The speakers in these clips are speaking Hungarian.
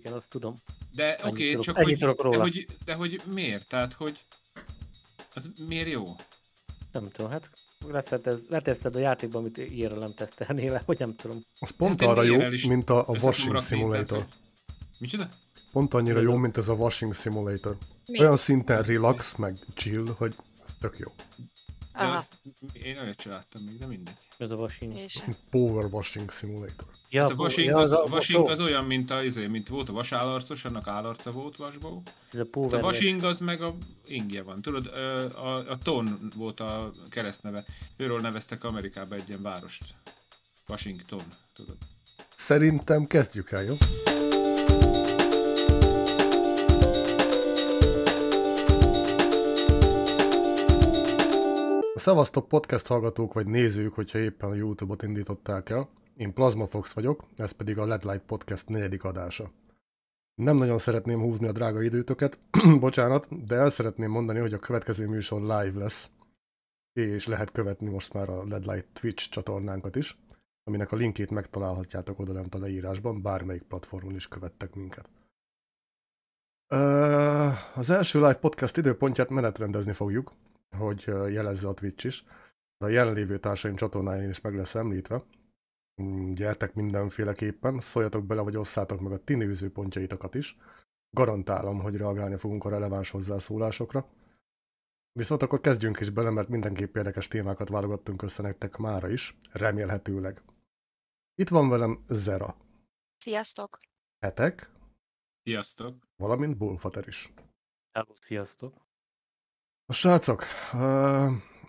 Igen, azt tudom. De oké, okay, csak hogy, tudok de, hogy, de hogy miért? Tehát, hogy az miért jó? Nem tudom, hát leteszted a játékban, amit írra nem tesztelnél, vagy nem tudom. Az pont Hát arra jó, mint a, a washing simulator. hogy- Micsoda? Pont annyira jó, mint ez a washing simulator. Mi? Olyan szinten relax, meg chill, hogy tök jó. De Aha. az, én olyat csináltam még, de mindegy. Ez a vasing. És Power washing simulator. Ja, Hát a washing, ja, az, a, a washing az olyan, mint, a, izé, mint volt a vasállarcos, annak állarca volt vasból. Ez a A power washing az meg a ingje van. Tudod, a, a Ton volt a keresztneve. Őről neveztek Amerikába egy ilyen várost. Washington, tudod. Szerintem kezdjük el, jó? Szevasztok podcast hallgatók vagy nézők, hogyha éppen a Youtube-ot indították el. Én Plasma Fox vagyok, ez pedig a Led Light Podcast negyedik adása. Nem nagyon szeretném húzni a drága időtöket, bocsánat, de el szeretném mondani, hogy a következő műsor live lesz, és lehet követni most már a Led Light Twitch csatornánkat is, aminek a linkét megtalálhatjátok oda lent a leírásban, bármelyik platformon is követtek minket. Az első live podcast időpontját menetrendezni fogjuk, hogy jelezze a Twitch is. De a jelenlévő társaim csatornáján is meg lesz említve. Mm, Gyertek mindenféleképpen, szóljatok bele, vagy osszátok meg a ti nézőpontjaitokat is. Garantálom, hogy reagálni fogunk a releváns hozzászólásokra. Viszont akkor kezdjünk is bele, mert mindenképp érdekes témákat válogattunk össze nektek mára is, remélhetőleg. Itt van velem Zera, sziasztok! Hetek, Sziasztok! valamint Bullfater is. Hello, sziasztok. A srácok,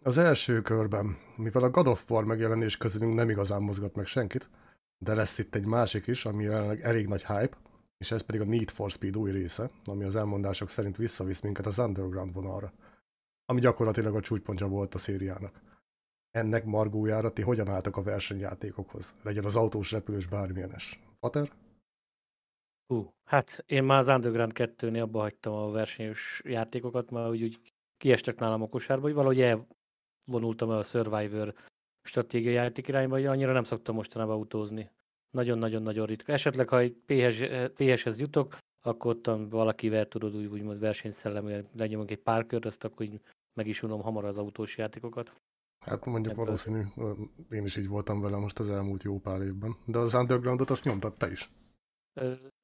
az első körben, mivel a God of War megjelenés közülünk nem igazán mozgat meg senkit, de lesz itt egy másik is, ami jelenleg elég nagy hype, és ez pedig a Need for Speed új része, ami az elmondások szerint visszavisz minket az Underground vonalra, ami gyakorlatilag a csúcspontja volt a szériának. Ennek margójára ti hogyan álltak a versenyjátékokhoz? Legyen az autós, repülős, bármilyenes. Pater? Hú, hát én már az Underground 2-nél abba hagytam a versenyos játékokat, mert úgy, úgy kiestek nálam a kosárba, hogy valahogy elvonultam el a Survivor stratégiai játék irányba, hogy annyira nem szoktam mostanában autózni. Nagyon-nagyon-nagyon ritka. Esetleg, ha egy PS, PS-hez jutok, akkor ott valakivel tudod úgy, úgymond versenyszelleműen lenyomok egy pár kört, azt akkor úgy meg is unom hamar az autós játékokat. Hát mondjuk Ebből. valószínű, én is így voltam vele most az elmúlt jó pár évben. De az Undergroundot azt nyomtad te is.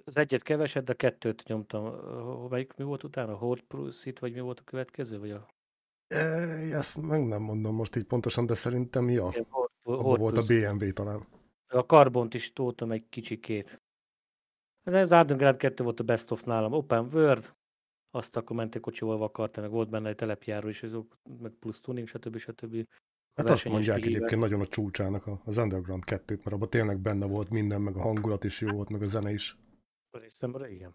Az egyet keveset, de a kettőt nyomtam. Melyik mi volt utána? A Horde Pursuit, vagy mi volt a következő? Vagy a... E, ezt meg nem mondom most így pontosan, de szerintem ja. Igen, Horde volt a. BMW talán. A karbont is toltam egy kicsikét. Ez az Underground 2 volt a best of nálam. Open World, azt akkor mentek kocsival vakarta, meg volt benne egy telepjáró is, azok, meg plusz tuning, stb. stb. A Hát azt mondják kihívás. egyébként nagyon a csúcsának a- az Underground 2-t, mert abban tényleg benne volt minden, meg a hangulat is jó volt, meg a zene is. Részemre igen.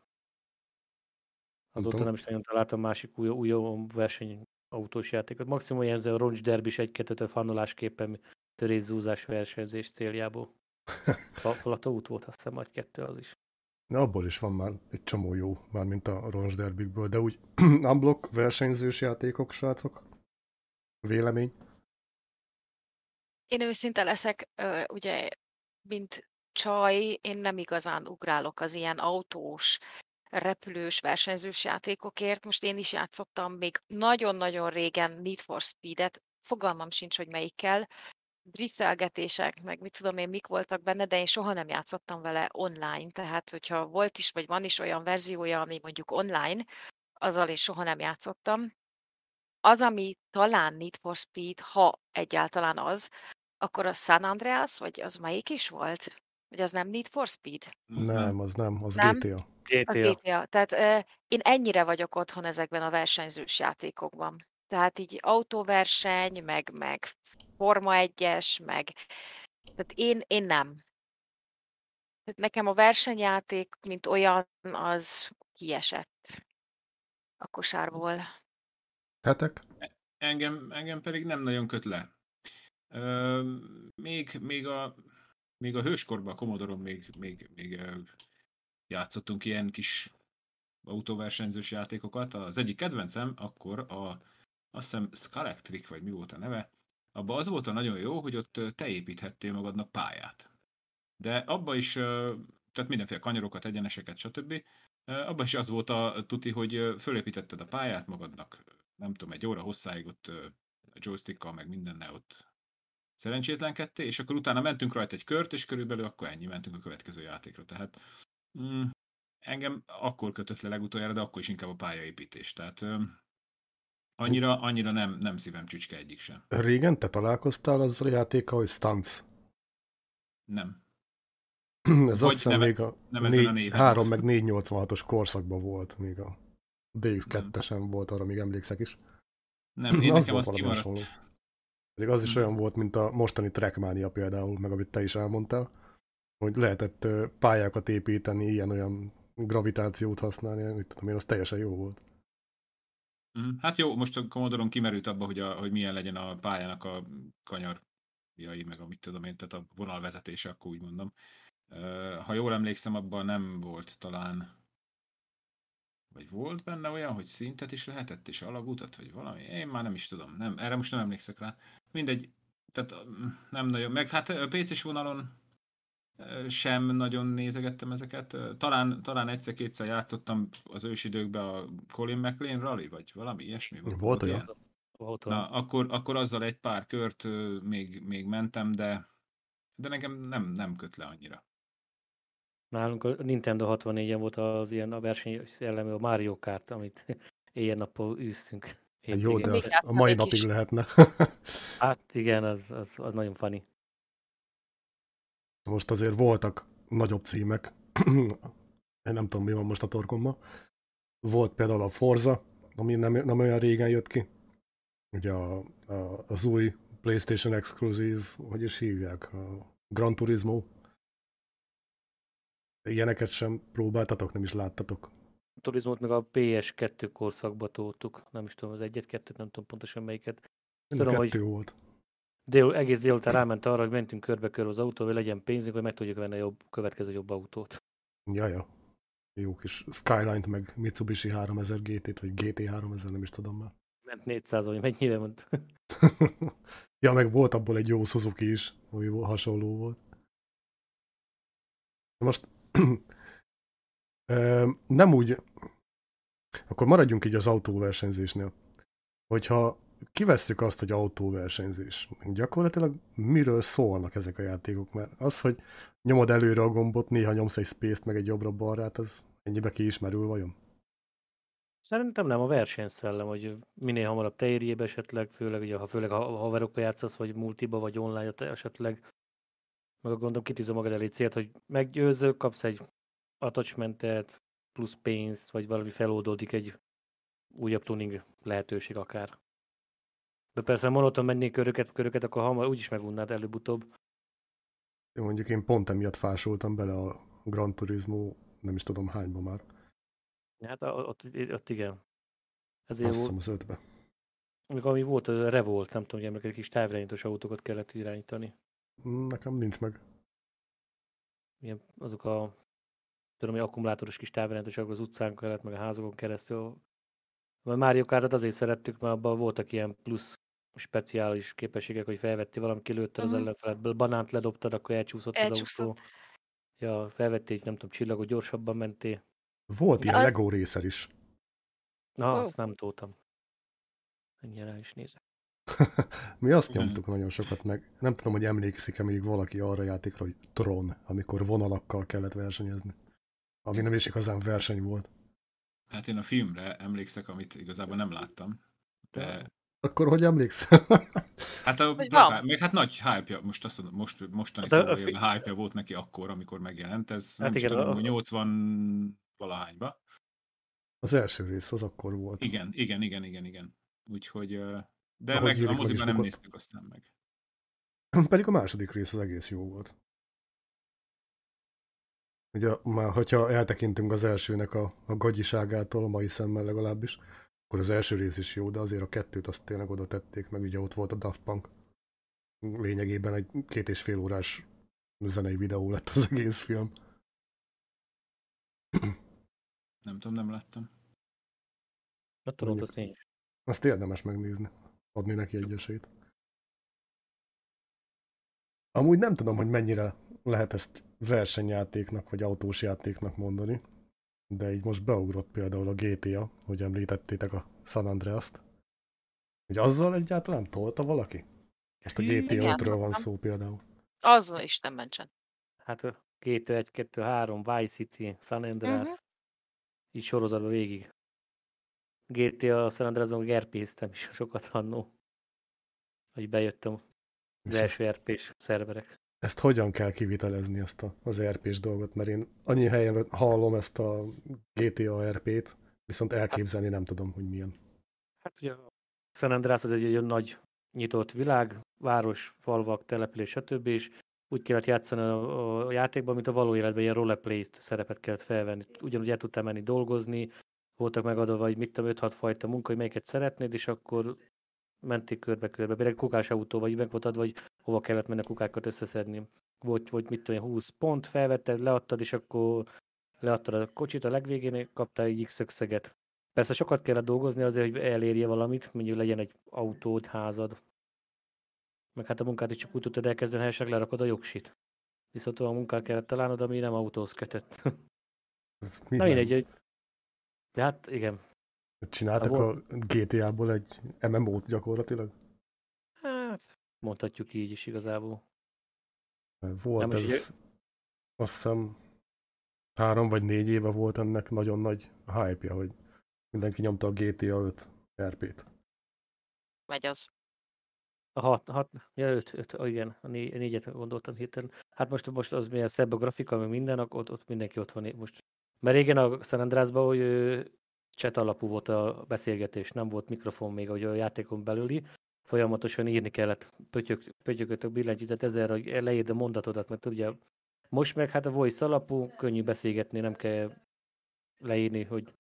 Nem Azóta tudom. nem is nagyon találtam másik új, új verseny autós játékot. Maximum ilyen a Roncs Derby is egy-kettőt fanolásképpen törészúzás versenyzés céljából. Fa- Falata út volt, azt hiszem, vagy kettő az is. De abból is van már egy csomó jó, már mint a Ronge Derbykből, de úgy unblock versenyzős játékok, srácok? Vélemény? Én őszinte leszek, ugye, mint csaj, én nem igazán ugrálok az ilyen autós, repülős, versenyzős játékokért. Most én is játszottam még nagyon-nagyon régen Need for Speed-et, fogalmam sincs, hogy melyikkel, driftelgetések, meg mit tudom én, mik voltak benne, de én soha nem játszottam vele online, tehát hogyha volt is, vagy van is olyan verziója, ami mondjuk online, azzal én soha nem játszottam. Az, ami talán Need for Speed, ha egyáltalán az, akkor a San Andreas, vagy az melyik is volt? Vagy az nem Need for Speed? Nem, az nem, az Nem? GTA. Az GTA. GTA. Tehát ö, én ennyire vagyok otthon ezekben a versenyzős játékokban. Tehát így autóverseny, meg, meg Forma 1-es, meg... Tehát én, én nem. Tehát nekem a versenyjáték, mint olyan, az kiesett a kosárból. Hetek? Engem, engem pedig nem nagyon köt le. Még, még, a, még a hőskorban, a Commodore-on még, még, még játszottunk ilyen kis autóversenyzős játékokat. Az egyik kedvencem akkor a, azt hiszem Scalectric, vagy mi volt a neve, abban az volt a nagyon jó, hogy ott te építhettél magadnak pályát. De abba is tehát mindenféle kanyarokat, egyeneseket, stb. Abban is az volt a tuti, hogy fölépítetted a pályát magadnak, nem tudom, egy óra hosszáig ott a joystickkal, meg mindennel ott szerencsétlenkedtél, és akkor utána mentünk rajta egy kört, és körülbelül akkor ennyi, mentünk a következő játékra. Tehát mm, engem akkor kötött le legutoljára, de akkor is inkább a pályaépítés. Tehát annyira, annyira nem, nem szívem csücske egyik sem. Régen te találkoztál azzal a játékkal, hogy Stunts? Nem. Ez Vagy azt hiszem még a, nem négy, a 3 meg 486-os korszakban volt, még a DX2-esen volt, arra még emlékszek is. Nem, én nekem az kimaradt. Pedig az is olyan volt, mint a mostani Trackmania például, meg amit te is elmondtál, hogy lehetett pályákat építeni, ilyen-olyan gravitációt használni, mit tudom én, az teljesen jó volt. Mhm. Hát jó, most a Commodore-on kimerült abba, hogy, a, hogy milyen legyen a pályának a kanyarjai, meg a mit tudom én, tehát a vonalvezetése, akkor úgy mondom. Ha jól emlékszem, abban nem volt talán vagy volt benne olyan, hogy szintet is lehetett, és alagutat, vagy valami? Én már nem is tudom. Nem, erre most nem emlékszek rá. Mindegy, tehát nem nagyon. Meg hát a PC-s vonalon sem nagyon nézegettem ezeket. Talán, talán egyszer-kétszer játszottam az ősidőkben a Colin McLean Rally, vagy valami ilyesmi. Volt, volt olyan? Volt olyan. Na, akkor, akkor azzal egy pár kört még, még mentem, de, de nekem nem, nem köt le annyira. Nálunk a Nintendo 64-en volt az ilyen a verseny szellemű, a Mario Kart, amit éjjel-nappal űztünk. Jó, de az a mai napig is. lehetne. hát igen, az, az, az nagyon funny. Most azért voltak nagyobb címek. Én nem tudom, mi van most a torkomma. Volt például a Forza, ami nem, nem olyan régen jött ki. Ugye a, a, az új PlayStation Exclusive, hogy is hívják, a Gran Turismo. Ilyeneket sem próbáltatok, nem is láttatok. A turizmot meg a PS2 korszakba toltuk. Nem is tudom, az egyet, kettőt, nem tudom pontosan melyiket. Tudom, kettő hogy volt. Dél, egész délután ráment arra, hogy mentünk körbe-körbe az autó, hogy legyen pénzünk, hogy meg tudjuk venni a jobb, következő jobb autót. Jaja. Jó kis Skyline-t, meg Mitsubishi 3000 GT-t, vagy GT 3000, nem is tudom már. Ment 400, vagy mennyire ment. ja, meg volt abból egy jó Suzuki is, ami hasonló volt. Most nem úgy, akkor maradjunk így az autóversenyzésnél. Hogyha kivesszük azt, hogy autóversenyzés, gyakorlatilag miről szólnak ezek a játékok? Mert az, hogy nyomod előre a gombot, néha nyomsz egy space meg egy jobbra-balrát, az ennyibe kiismerül vajon? Szerintem nem a versenyszellem, hogy minél hamarabb te érjébe esetleg, főleg, ugye, ha főleg a haverokkal játszasz, vagy multiba, vagy online esetleg, meg gondolom kitűzöm magad elé célt, hogy meggyőző, kapsz egy attachmentet, plusz pénzt, vagy valami feloldódik egy újabb tuning lehetőség akár. De persze, monoton mennék köröket, köröket, akkor hamar úgyis megunnád előbb-utóbb. Jó, mondjuk én pont emiatt fásoltam bele a Gran Turismo, nem is tudom hányba már. Hát ott, ott igen. Ezért Azt hiszem az ötbe. Amikor ami volt, a Revolt, nem tudom, hogy emlékezik, kis távirányítós autókat kellett irányítani. Nekem nincs meg. Ilyen, azok a tudom, hogy akkumulátoros kis távirányítások az utcán kellett, meg a házakon keresztül. A Mario Kartot azért szerettük, mert abban voltak ilyen plusz speciális képességek, hogy felvetti valami, kilőtte uh-huh. az mhm. ellenfelet, banánt ledobtad, akkor elcsúszott, elcsúszott. az autó. Ja, felvették, nem tudom, csillagot gyorsabban menté. Volt De ilyen az... Lego részer is. Na, oh. azt nem toltam. Ennyire is nézek. Mi azt nyomtuk nagyon sokat meg. Nem tudom, hogy emlékszik-e még valaki arra játékra, hogy Tron, amikor vonalakkal kellett versenyezni. Ami nem is igazán verseny volt. Hát én a filmre emlékszek, amit igazából nem láttam. De... Akkor hogy emlékszel? hát a Black, meg hát nagy hype most azt mondom, most, mostani hát szóval fi... hype volt neki akkor, amikor megjelent. Ez hát nem igen, tudom, a... 80 valahányba. Az első rész az akkor volt. Igen, igen, igen, igen, igen. Úgyhogy de meg a moziban nem néztük aztán meg. Pedig a második rész az egész jó volt. Ugye már, hogyha eltekintünk az elsőnek a, a gagyiságától, a mai szemmel legalábbis, akkor az első rész is jó, de azért a kettőt azt tényleg oda tették, meg ugye ott volt a Daft Punk. Lényegében egy két és fél órás zenei videó lett az egész film. Nem tudom, nem láttam. Na tudom, azt én is. Azt érdemes megnézni adni neki egy esélyt. Amúgy nem tudom, hogy mennyire lehet ezt versenyjátéknak, vagy autós játéknak mondani, de így most beugrott például a GTA, hogy említettétek a San Andreas-t. Hogy azzal egyáltalán tolta valaki? Most a GTA 5-ről van szó például. Azzal is nem mentsen. Hát a 2, 1, 2, 3, Vice City, San Andreas, Mhm. így sorozatban végig. GTA San Andreas-on gerpéztem is sokat annó. Hogy bejöttem az És első RP-s szerverek. ezt hogyan kell kivitelezni, ezt a, az RP-s dolgot? Mert én annyi helyen hallom ezt a GTA RP-t, viszont elképzelni nem tudom, hogy milyen. Hát ugye San Andreas az egy, egy olyan nagy nyitott világ, város, falvak, település, stb. és úgy kellett játszani a, a játékban, mint a való életben, ilyen roleplay szerepet kellett felvenni. Ugyanúgy el tudtál menni dolgozni, voltak megadva, vagy mit tudom, 5-6 fajta munka, hogy melyiket szeretnéd, és akkor menték körbe-körbe. Például kukás autó, vagy meg volt adva, vagy hova kellett menni a kukákat összeszedni. Volt, volt mit tudom, én, 20 pont, felvetted, leadtad, és akkor leadtad a kocsit a legvégén, kaptál egy X összeget. Persze sokat kellett dolgozni azért, hogy elérje valamit, mondjuk legyen egy autód, házad. Meg hát a munkát is csak úgy tudtad elkezdeni, ha esetleg lerakod a jogsit. Viszont olyan munkát kellett találnod, ami nem autóhoz kötött. Ez Na mindegy, hogy... De hát igen. Csináltak Ha a GTA-ból egy MMO-t gyakorlatilag? Hát, mondhatjuk így is igazából. Volt Nem, ez, azt hiszem, három vagy négy éve volt ennek nagyon nagy hype-ja, hogy mindenki nyomta a GTA 5 RP-t. Megy az. A hat, hat, ja, öt, öt, igen, a né, négyet gondoltam hirtelen. Hát most, most az milyen szebb a grafika, meg minden, ott, ott mindenki ott van most. Mert régen a San Andreasban, hogy chat alapú volt a beszélgetés, nem volt mikrofon még, hogy a játékon belüli. Folyamatosan írni kellett, pötyök, pötyökötök billentyűzet ezzel, hogy leírd a mondatodat, mert ugye most meg hát a voice alapú, könnyű beszélgetni, nem kell leírni, hogy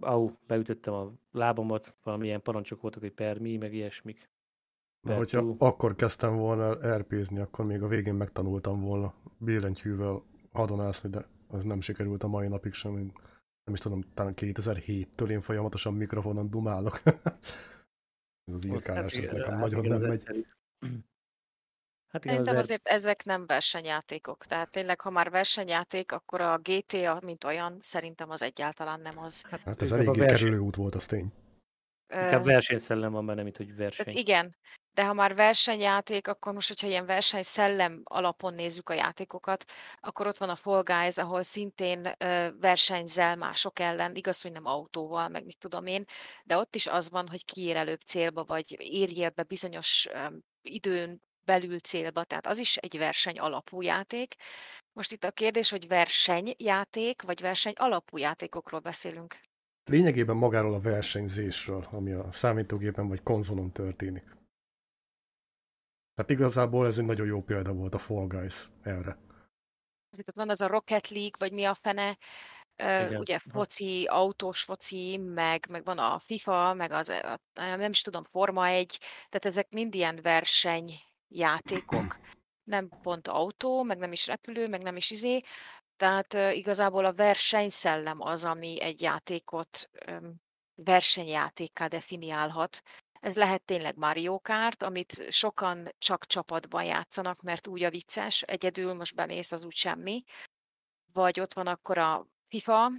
au, beütöttem a lábamat, valamilyen parancsok voltak, hogy per mi, meg ilyesmik. Na, Per hogyha two. akkor kezdtem volna RP-zni, akkor még a végén megtanultam volna billentyűvel hadonászni, de az nem sikerült a mai napig sem. Én nem is tudom, talán 2007-től én folyamatosan mikrofonon dumálok. ez az írkálás, ez igen, nekem hát nagyon nem megy. Hát igen, Szerintem az azért ezek nem versenyjátékok. Tehát tényleg, ha már versenyjáték, akkor a GTA, mint olyan, szerintem az egyáltalán nem az. Hát ez eléggé verseny- kerülő út volt, az tény. Inkább versenyszellem van benne, mint hogy Tehát verseny. igen, de ha már versenyjáték, akkor most, hogyha ilyen versenyszellem alapon nézzük a játékokat, akkor ott van a Fall Guys, ahol szintén versenyzel mások ellen, igaz, hogy nem autóval, meg mit tudom én, de ott is az van, hogy kiér előbb célba, vagy érjél be bizonyos időn belül célba, tehát az is egy verseny alapú játék. Most itt a kérdés, hogy versenyjáték, vagy verseny alapú játékokról beszélünk. Lényegében magáról a versenyzésről, ami a számítógépen vagy konzolon történik. Tehát igazából ez egy nagyon jó példa volt a Fall Guys erre. Tehát van az a Rocket League, vagy mi a fene, Igen. ugye foci, autós foci, meg, meg van a FIFA, meg az, a, nem is tudom, Forma 1, tehát ezek mind ilyen versenyjátékok. Nem pont autó, meg nem is repülő, meg nem is izé. Tehát igazából a versenyszellem az, ami egy játékot versenyjátékká definiálhat. Ez lehet tényleg Mario Kart, amit sokan csak csapatban játszanak, mert úgy a vicces, egyedül most bemész, az úgy semmi. Vagy ott van akkor a FIFA,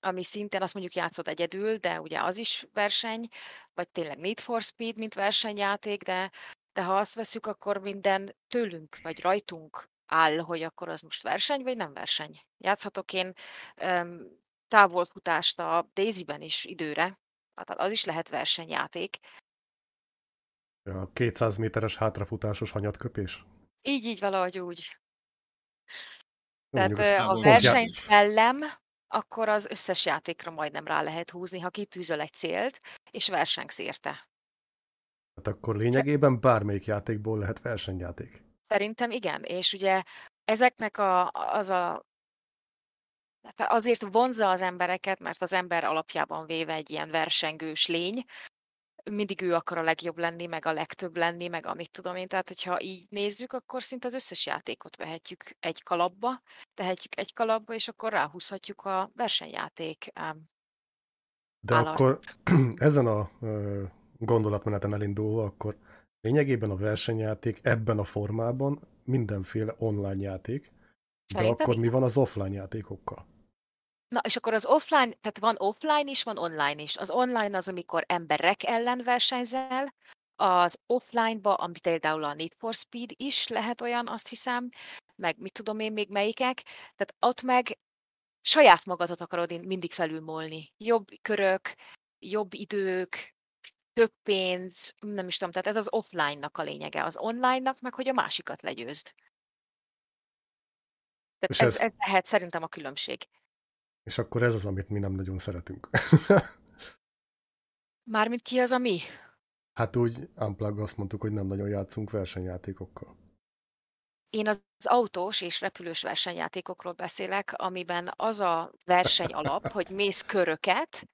ami szintén azt mondjuk játszod egyedül, de ugye az is verseny, vagy tényleg Need for Speed, mint versenyjáték, de, de ha azt veszük, akkor minden tőlünk, vagy rajtunk áll, hogy akkor az most verseny, vagy nem verseny. Játszhatok én öm, távolfutást a Daisy-ben is időre, hát az is lehet versenyjáték. A 200 méteres hátrafutásos hanyatköpés. Így, így valahogy úgy. Tehát a versenyszellem, akkor az összes játékra majdnem rá lehet húzni, ha kitűzöl egy célt, és versengsz érte. Hát akkor lényegében bármelyik játékból lehet versenyjáték. Szerintem igen, és ugye ezeknek a, az a tehát azért vonzza az embereket, mert az ember alapjában véve egy ilyen versengős lény, mindig ő akar a legjobb lenni, meg a legtöbb lenni, meg amit tudom én. Tehát, hogyha így nézzük, akkor szinte az összes játékot vehetjük egy kalapba, tehetjük egy kalapba, és akkor ráhúzhatjuk a versenyjáték De Állarcot. akkor ezen a gondolatmeneten elindulva, akkor lényegében a versenyjáték ebben a formában mindenféle online játék, De Szerintem akkor mi van az offline játékokkal? Na, és akkor az offline, tehát van offline is, van online is. Az online az, amikor emberek ellen versenyzel, az offline-ba, ami például a Need for Speed is lehet olyan, azt hiszem, meg mit tudom én még melyikek, tehát ott meg saját magadat akarod in- mindig felülmolni. Jobb körök, jobb idők, több pénz, nem is tudom, tehát ez az offline-nak a lényege. Az online-nak meg, hogy a másikat legyőzd. Tehát ez, ez- ez lehet szerintem a különbség. És akkor ez az, amit mi nem nagyon szeretünk. Mármint ki az a mi? hát úgy unplug azt mondtuk, hogy nem nagyon játszunk versenyjátékokkal. Én az az autós és repülős versenyjátékokról beszélek, amiben az a verseny alap, hogy mész köröket,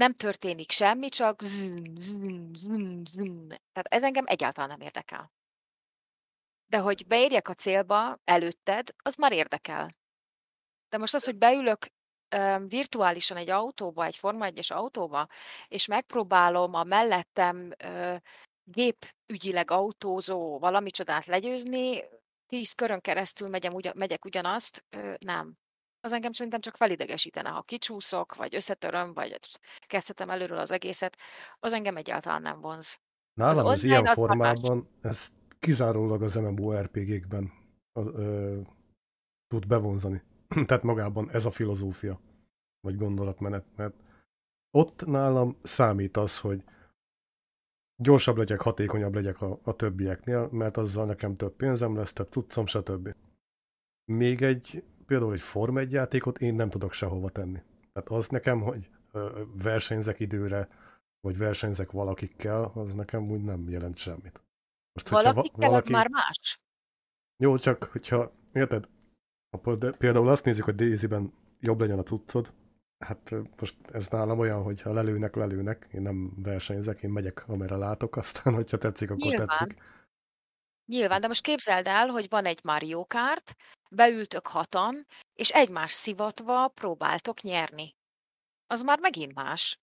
nem történik semmi, csak zn, zn, zn, zn. Tehát ez engem egyáltalán nem érdekel. De hogy beérjek a célba előtted, az már érdekel. De most az, hogy beülök virtuálisan egy autóba, egy Forma 1-es autóba, és megpróbálom a mellettem gépügyileg autózó valami csodát legyőzni, tíz körön keresztül megyem, ugyan, megyek ugyanazt, nem. Az engem szerintem csak felidegesítene, ha kicsúszok, vagy összetöröm, vagy kezdhetem előről az egészet, az engem egyáltalán nem vonz. Nálam az online ilyen az már más. formában, ez kizárólag az MMORPG-kben ö, tud bevonzani. Tehát magában ez a filozófia, vagy gondolatmenet, mert ott nálam számít az, hogy gyorsabb legyek, hatékonyabb legyek a, a többieknél, mert azzal nekem több pénzem lesz, több cuccom, stb. Még egy, például egy Form 1 játékot én nem tudok sehova tenni. Tehát az nekem, hogy versenyzek időre, vagy versenyzek valakikkel, az nekem úgy nem jelent semmit. Most, hogyha va- Valakikkel az már más. Jó, csak hogyha, érted? Példa- például azt nézzük, hogy Daisy-ben jobb legyen a cuccod, hát most ez nálam olyan, hogy ha lelőnek, lelőnek, én nem versenyzek, én megyek, amerre látok, aztán, hogyha tetszik, akkor Nyilván. tetszik. Nyilván, de most képzeld el, hogy van egy Mario Kart, beültök hatan, és egymás szivatva próbáltok nyerni. Az már megint más.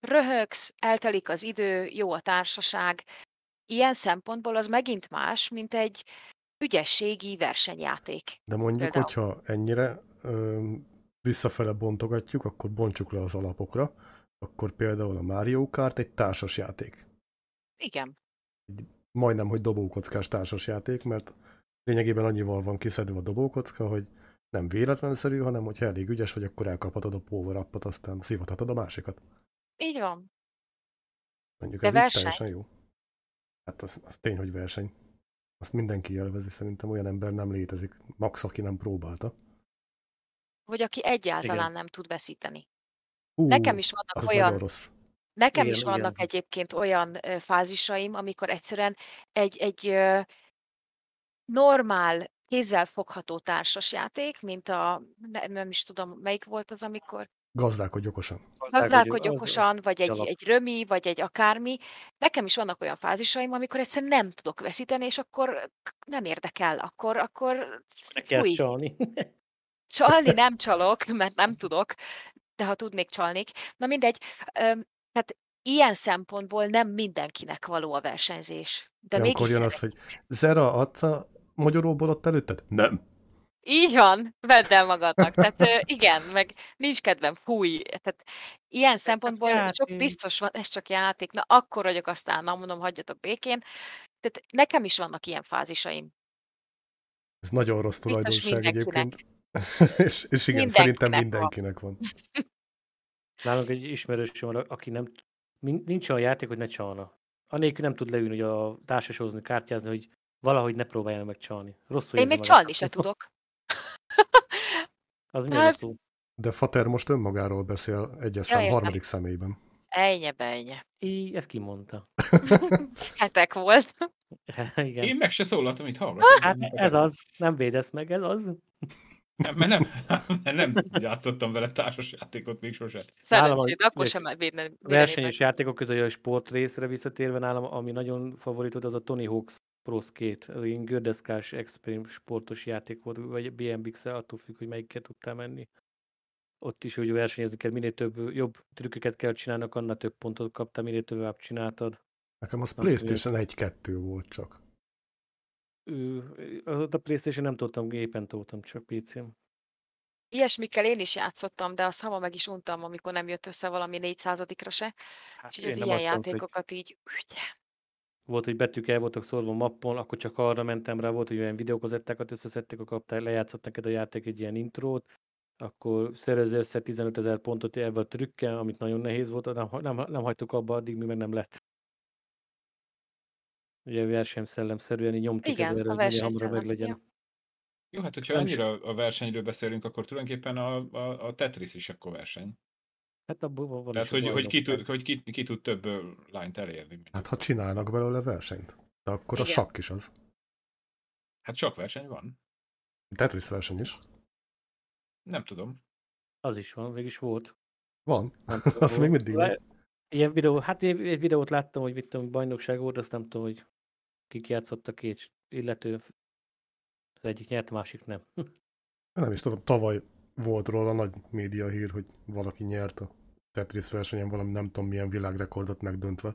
Röhögsz, eltelik az idő, jó a társaság. Ilyen szempontból az megint más, mint egy ügyességi versenyjáték. De mondjuk, Például. hogyha ennyire ö, visszafele bontogatjuk, akkor bontsuk le az alapokra, akkor például a Mario Kart egy társas játék. Igen. majdnem, hogy dobókockás társasjáték, mert lényegében annyival van kiszedve a dobókocka, hogy nem véletlenszerű, hanem hogyha elég ügyes vagy, akkor elkaphatod a power appot, aztán szívhatod a másikat. Így van. Mondjuk De ez verseny? teljesen jó. Hát az, az tény, hogy verseny. Azt mindenki élvezi, szerintem olyan ember nem létezik. Max, aki nem próbálta. Vagy aki egyáltalán Igen. nem tud veszíteni. Hú, Nekem is vannak az olyan rossz. Nekem Igen, is vannak igen. egyébként olyan fázisaim, amikor egyszerűen egy, egy normál, kézzel fogható társasjáték, mint a, nem, nem is tudom, melyik volt az, amikor Gazdálkodj okosan. gazdálkodj az- okosan, vagy egy, alap. egy römi, vagy egy akármi. Nekem is vannak olyan fázisaim, amikor egyszerűen nem tudok veszíteni, és akkor nem érdekel, akkor, akkor Ne kell fúj. csalni. Csalni nem csalok, mert nem tudok, de ha tudnék, csalnék. Na mindegy, tehát ilyen szempontból nem mindenkinek való a versenyzés. De Ilyenkor mégis jön az, hogy Zera, adsz a magyaróból ott előtted? Nem. Így van, vedd el magadnak. Tehát igen, meg nincs kedvem, fúj. Tehát ilyen szempontból sok játék. biztos van, ez csak játék. Na akkor vagyok aztán, na mondom, hagyjatok békén. Tehát nekem is vannak ilyen fázisaim. Ez nagyon rossz tulajdonság egyébként. és, és igen, Mindenkinek szerintem van. mindenkinek van. Nálunk egy ismerős van, aki nem, nincs olyan játék, hogy ne csalna. Anélkül nem tud leülni, hogy a társasozni, kártyázni, hogy valahogy ne próbáljon meg csalni. Rosszul Én még magát. csalni se tudok. Az Hát-? De Fater most önmagáról beszél egyes szám értem. harmadik személyben. Ejnye, bejnye. Í, ezt kimondta. Hetek volt. Igen. Én meg se szólaltam, itt hallgatom. Hát ez az, nem védesz meg, ez az. Nem, mert nem, mert nem játszottam vele társasjátékot még sosem. Szerencsét, akkor sem védeni. Versenyes játékok közül a sport részre visszatérve nálam, ami nagyon favoritod, az a Tony Hawk's Pro Skate. Az ilyen gördeszkás extrém sportos játék volt, vagy BMX, attól függ, hogy melyiket tudtál menni. Ott is úgy versenyezni kell, minél több jobb trükköket kell csinálnak, annál több pontot kaptál, minél tovább csináltad. Nekem az Na, PlayStation 1-2 volt csak. ő, a Playstation nem tudtam, gépen toltam, csak PC-n. Ilyesmikkel én is játszottam, de azt hamar meg is untam, amikor nem jött össze valami 400-ra se. Hát Úgyhogy én az ilyen mondtam, hogy játékokat így... ugye. Volt, hogy betűk el voltak szorva mappon, akkor csak arra mentem rá, volt, hogy olyan videókazettákat összeszedték, akkor kaptál, lejátszott neked a játék egy ilyen intrót, akkor szerezze össze 15 ezer pontot ebben a trükkel, amit nagyon nehéz volt, nem, nem, nem hagytuk abba, addig mi meg nem lett. Ugye versenyszellemszerűen így nyomtuk Igen, ezerre, a hogy minél hamarabb meglegyen. ja. Jó, hát hogyha Nem annyira a versenyről beszélünk, akkor tulajdonképpen a, a, a Tetris is akkor verseny. Hát abból van, van Tehát, a hogy, hogy, ki, tud, hogy ki, ki tud több lányt elérni. Hát ha csinálnak belőle versenyt, de akkor a Igen. sakk is az. hát sok verseny van. Tetris verseny is. Nem tudom. Az is van, mégis volt. Van. Nem tudom, Az még mindig van. Ilyen videó, hát egy, egy videót láttam, hogy mit tudom, bajnokság volt, azt nem tudom, hogy kik játszott a két illető. Az egyik nyert, a másik nem. Nem is tudom, tavaly volt róla nagy média hír, hogy valaki nyert a Tetris versenyen valami nem tudom milyen világrekordot megdöntve.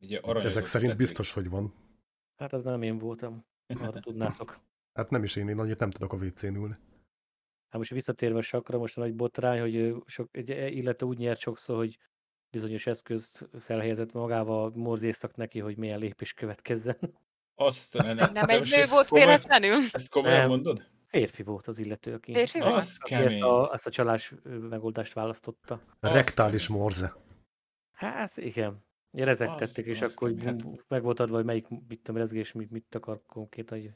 Ugye Ezek szerint Tetris. biztos, hogy van. Hát az nem én voltam, arra tudnátok. Hát nem is én, én annyit nem tudok a WC-n ülni. Hát most visszatérve a sakra, most a nagy botrány, hogy sok, egy illető úgy nyert sokszor, hogy bizonyos eszközt felhelyezett magával, morzéztak neki, hogy milyen lépés következzen. Azt nem, Nem te egy nő volt véletlenül? Ezt komolyan Nem. mondod? Férfi volt az illető, aki, Férfi volt? Az aki ezt, a, ezt a csalás megoldást választotta. Azt Rektális kemény. morze. Hát igen. Rezegtették, és akkor kemény. hát... meg volt adva, hogy melyik mit tudom, rezgés, mit, mit akar konkrétan. hogy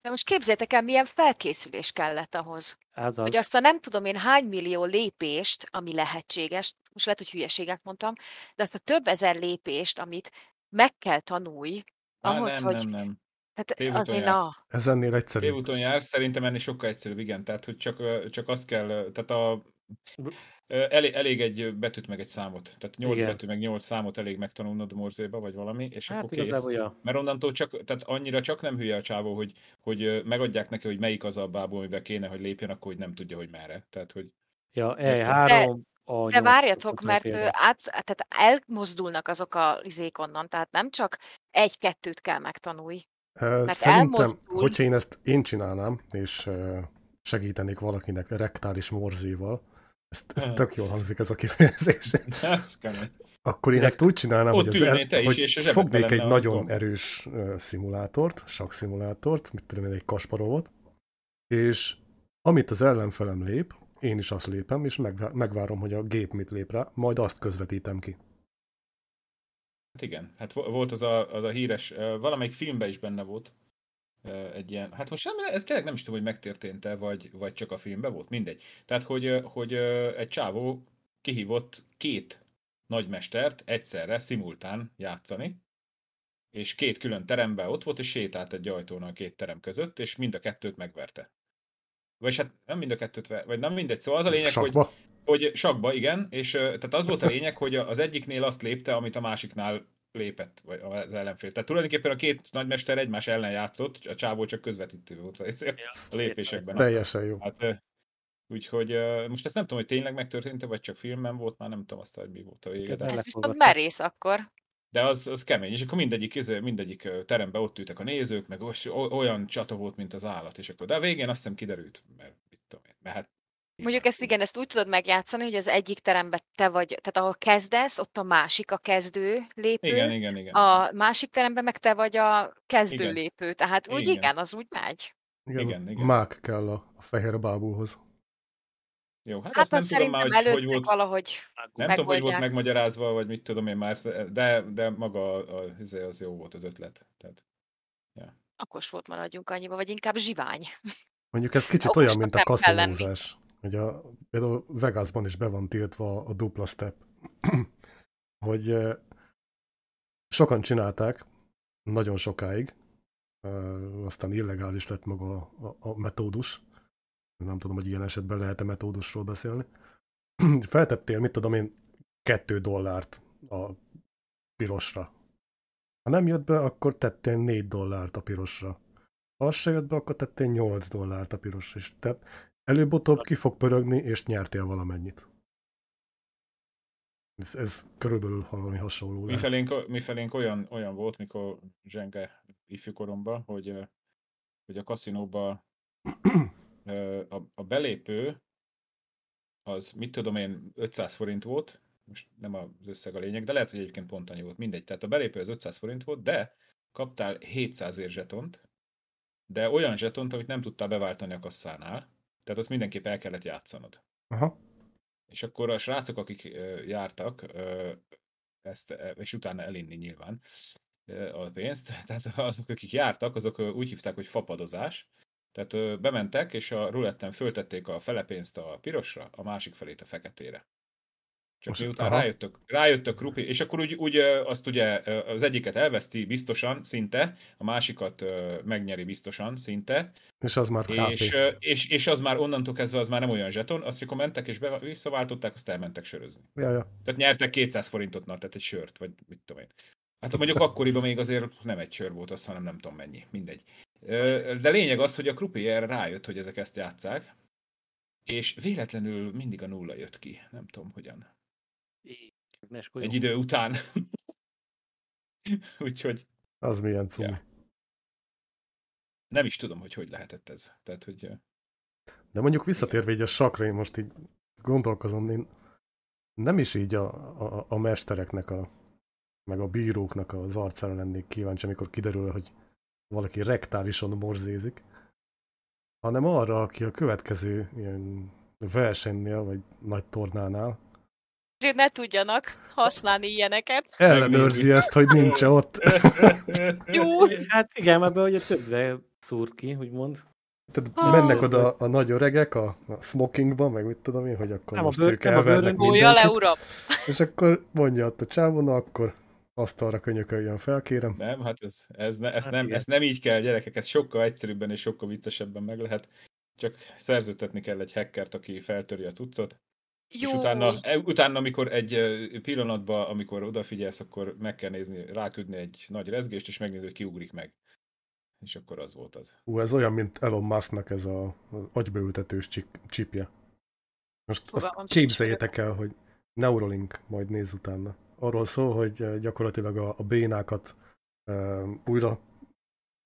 De most képzeljétek el, milyen felkészülés kellett ahhoz, Az hogy az. azt a nem tudom én hány millió lépést, ami lehetséges, most lehet, hogy hülyeséget mondtam, de azt a több ezer lépést, amit meg kell tanulj, Á, ahhoz, nem, hogy nem, nem. Tehát azért na, Ez ennél egyszerűbb. Félúton jársz, szerintem ennél sokkal egyszerűbb, igen. Tehát, hogy csak, csak azt kell, tehát a, ö, elég, elég egy betűt meg egy számot. Tehát 8 Igen. betű meg 8 számot elég megtanulnod a morzéba, vagy valami, és Hát akkor kész. ja. Mert onnantól csak, tehát annyira csak nem hülye a csávó, hogy, hogy megadják neki, hogy melyik az a bából, amivel kéne, hogy lépjen, akkor hogy nem tudja, hogy merre. Tehát, hogy Ja, Értem. E3, a de 8 várjatok, mert át, tehát elmozdulnak azok a izék onnan, tehát nem csak egy-kettőt kell megtanulj. Mert Szerintem, elmozdul. hogyha én ezt én csinálnám, és segítenék valakinek rektális morzéval, ez, ez tök jól hangzik ez a kifejezés, ez akkor én ezt úgy csinálnám, ott hogy, az ülnél te is, hogy és a fognék egy a nagyon gomb. erős szimulátort, sakszimulátort, mit tudom én, egy Kasparovot, és amit az ellenfelem lép, én is azt lépem, és megvá- megvárom, hogy a gép mit lép rá, majd azt közvetítem ki. Hát igen, hát vo- volt az a, az a híres, valamelyik filmben is benne volt egy ilyen, hát most nem, ez tényleg nem is tudom, hogy megtörtént-e, vagy, vagy csak a filmben volt, mindegy. Tehát, hogy, hogy egy csávó kihívott két nagymestert egyszerre, szimultán játszani, és két külön teremben ott volt, és sétált egy ajtón a két terem között, és mind a kettőt megverte. Vagy hát nem mind a kettőt, vagy nem mindegy, szóval az a lényeg, Sakba? hogy sakba, igen, és tehát az volt a lényeg, hogy az egyiknél azt lépte, amit a másiknál lépett, vagy az ellenfél. Tehát tulajdonképpen a két nagymester egymás ellen játszott, a csávó csak közvetítő volt a lépésekben. Teljesen jó. Hát, úgyhogy most ezt nem tudom, hogy tényleg megtörtént vagy csak filmben volt, már nem tudom azt, hogy mi volt a vége. De, Ez viszont merész akkor. de az, az kemény, és akkor mindegyik, izé- mindegyik ö, teremben ott ültek a nézők, meg olyan csata volt, mint az állat, és akkor, de a végén azt hiszem kiderült, mert mit tudom én, mert hát Mondjuk ezt igen, ezt úgy tudod megjátszani, hogy az egyik teremben te vagy, tehát ahol kezdesz, ott a másik a kezdő lépő, Igen, igen, igen. a másik teremben meg te vagy a kezdő Igen. lépő. Tehát úgy Igen. igen, az úgy megy. Igen, Igen, igen. Mák kell a, a fehér bábúhoz. Jó, hát, Hát azt nem tudom szerintem már, hogy, hogy előttek volt, valahogy nem tudom, hogy volt megmagyarázva, vagy mit tudom én már, de, de maga a, a, izé, az jó volt az ötlet. Tehát, Okos volt maradjunk annyiba, vagy inkább zsivány. Mondjuk ez kicsit Okosnak olyan, mint a kaszinózás. Hogy a, például Vegasban is be van tiltva a dupla step. hogy sokan csinálták, nagyon sokáig, aztán illegális lett maga a, a, metódus. Nem tudom, hogy ilyen esetben lehet-e metódusról beszélni. Feltettél, mit tudom én, kettő dollárt a pirosra. Ha nem jött be, akkor tettél négy dollárt a pirosra. Ha az se jött be, akkor tettél 8 dollárt a pirosra is. Tehát előbb-utóbb ki fog pörögni, és nyertél valamennyit. Ez, ez körülbelül valami hasonló lehet. felénk, mi felénk olyan, olyan volt, mikor zsenge ifjúkoromban, hogy hogy a kaszinóba a, a belépő az, mit tudom én, 500 forint volt, most nem az összeg a lényeg, de lehet, hogy egyébként pont annyi volt, mindegy. Tehát a belépő az 500 forint volt, de kaptál 700 ér zsetont, de olyan zsetont, amit nem tudtál beváltani a kasszánál, tehát azt mindenképp el kellett játszanod. Aha. És akkor a srácok, akik jártak, ezt, és utána elinni nyilván a pénzt, tehát azok, akik jártak, azok úgy hívták, hogy fapadozás, tehát bementek, és a ruletten föltették a fele pénzt a pirosra, a másik felét a feketére. Csak Most, miután rájöttök, rájöttök rupi, és akkor úgy, úgy azt ugye az egyiket elveszti biztosan, szinte, a másikat megnyeri biztosan, szinte. És az már és, és, és, az már onnantól kezdve az már nem olyan zseton, azt csak mentek és be, visszaváltották, azt elmentek sörözni. Ja, ja. Tehát nyertek 200 forintot, na, tehát egy sört, vagy mit tudom én. Hát mondjuk akkoriban még azért nem egy sör volt az, hanem nem tudom mennyi, mindegy. De lényeg az, hogy a croupier rájött, hogy ezek ezt játszák, és véletlenül mindig a nulla jött ki. Nem tudom, hogyan. Egy idő után. Úgyhogy... Az milyen cumi. Ja. Nem is tudom, hogy hogy lehetett ez. Tehát, hogy... De mondjuk visszatérve így a sakra, én most így gondolkozom, én nem is így a, a, a mestereknek, a, meg a bíróknak az arcára lennék kíváncsi, amikor kiderül, hogy valaki rektálisan morzézik, hanem arra, aki a következő ilyen versenynél, vagy nagy tornánál hogy ne tudjanak használni ilyeneket. Ellenőrzi ezt, hogy nincs -e ott. Jó. Hát igen, ebben ugye többre szúr ki, úgymond. Tehát ah, mennek oda a nagy öregek a, a smokingba, meg mit tudom én, hogy akkor nem most bőr, ők elvernek mindenkit. le, uram! És akkor mondja ott a csávona, akkor asztalra könyököljön fel, kérem. Nem, hát ez, ez, ne, ez, hát nem, ez nem így kell, gyerekek, ez sokkal egyszerűbben és sokkal viccesebben meg lehet. Csak szerződtetni kell egy hackert, aki feltöri a tucot, jó. És utána, e, utána, amikor egy pillanatban, amikor odafigyelsz, akkor meg kell nézni, ráküldni egy nagy rezgést, és megnézni, hogy kiugrik meg. És akkor az volt az. Ú, ez olyan, mint Elon Musknak ez a agybeültetős csipje. Most Fogalmam azt képzeljétek el, hogy Neuralink, majd néz utána. Arról szól, hogy gyakorlatilag a, a bénákat e, újra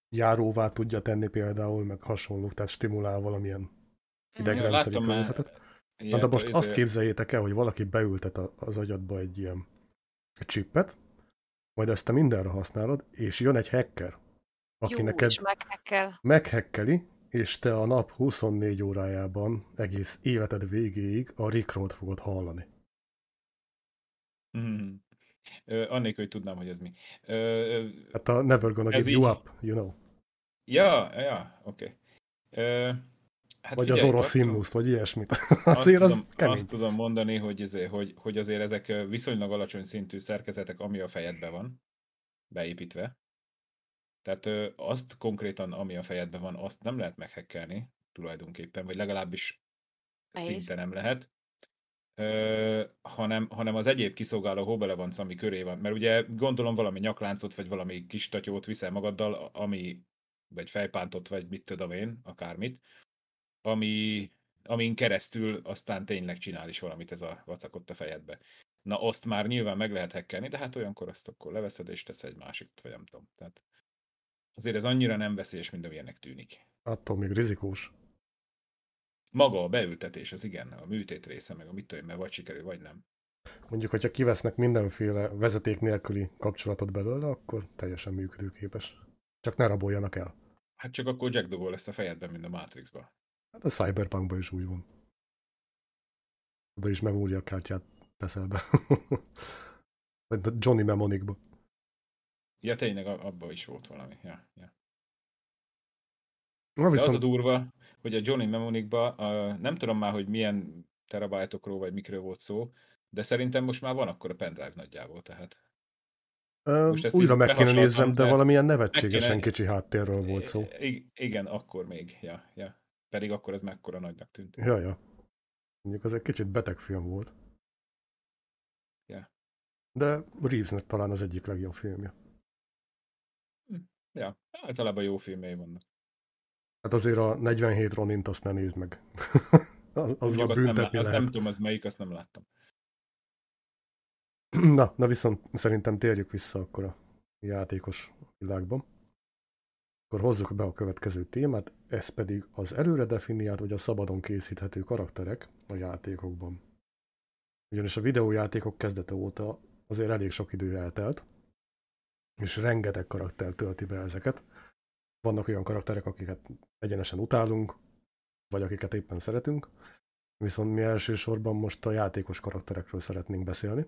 járóvá tudja tenni például, meg hasonló, tehát stimulál valamilyen mm. idegrendszeri környezetet. Na de most izé... azt képzeljétek el, hogy valaki beültet az agyadba egy ilyen egy csippet, majd ezt te mindenre használod, és jön egy hacker, aki Jó, neked meghekkeli, és te a nap 24 órájában egész életed végéig a Rickroll fogod hallani. Mm. Uh, annélkül, hogy tudnám, hogy ez mi. Uh, hát a Never Gonna Give így... You Up, you know. Ja, ja, oké. Okay. Uh, Hát vagy figyelj, az orosz himnuszt, vagy ilyesmit. azért azt az tudom, kemény. Azt tudom mondani, hogy, azért, hogy, hogy azért ezek viszonylag alacsony szintű szerkezetek, ami a fejedben van, beépítve. Tehát azt konkrétan, ami a fejedben van, azt nem lehet meghekkelni tulajdonképpen, vagy legalábbis szinte nem lehet. Ö, hanem, hanem az egyéb kiszolgáló hóbelevanc, ami köré van. Mert ugye gondolom valami nyakláncot, vagy valami kis tatyót viszel magaddal, ami, vagy fejpántot, vagy mit tudom én, akármit, ami, amin keresztül aztán tényleg csinál is valamit ez a vacakott a fejedbe. Na azt már nyilván meg lehet hekkelni, de hát olyankor azt akkor leveszed és tesz egy másikat, vagy nem tudom. Tehát azért ez annyira nem veszélyes, mint amilyennek tűnik. Attól még rizikós. Maga a beültetés, az igen, a műtét része, meg a mit tudom, mert vagy sikerül, vagy nem. Mondjuk, hogyha kivesznek mindenféle vezeték nélküli kapcsolatot belőle, akkor teljesen működőképes. Csak ne raboljanak el. Hát csak akkor Jack Dogol lesz a fejedben, mint a Matrixban. Hát a Cyberpunkban is úgy van. Oda is memóriakártyát teszel be. Vagy a Johnny Mnemonicba. Ja, tényleg abban is volt valami. Ja, ja. Na, viszont... De az a durva, hogy a Johnny Mnemonicba, uh, nem tudom már, hogy milyen terabájtokról vagy mikről volt szó, de szerintem most már van akkor a pendrive nagyjából, tehát. Most ezt újra meg kéne nézzem, de valamilyen nevetségesen kicsi háttérről volt szó. Igen, akkor még, ja, ja. Pedig akkor ez mekkora nagynak tűnt. Ja, ja. Mondjuk az egy kicsit beteg film volt. Yeah. De Reevesnek talán az egyik legjobb filmje. Ja, általában jó filmjei vannak. Hát azért a 47 Ronint azt ne nézd meg. az, az a azt, nem, azt nem tudom, az melyik, azt nem láttam. Na, na viszont szerintem térjük vissza akkor a játékos világban. Akkor hozzuk be a következő témát, ez pedig az előre definiált vagy a szabadon készíthető karakterek a játékokban. Ugyanis a videójátékok kezdete óta azért elég sok idő eltelt, és rengeteg karakter tölti be ezeket. Vannak olyan karakterek, akiket egyenesen utálunk, vagy akiket éppen szeretünk, viszont mi elsősorban most a játékos karakterekről szeretnénk beszélni,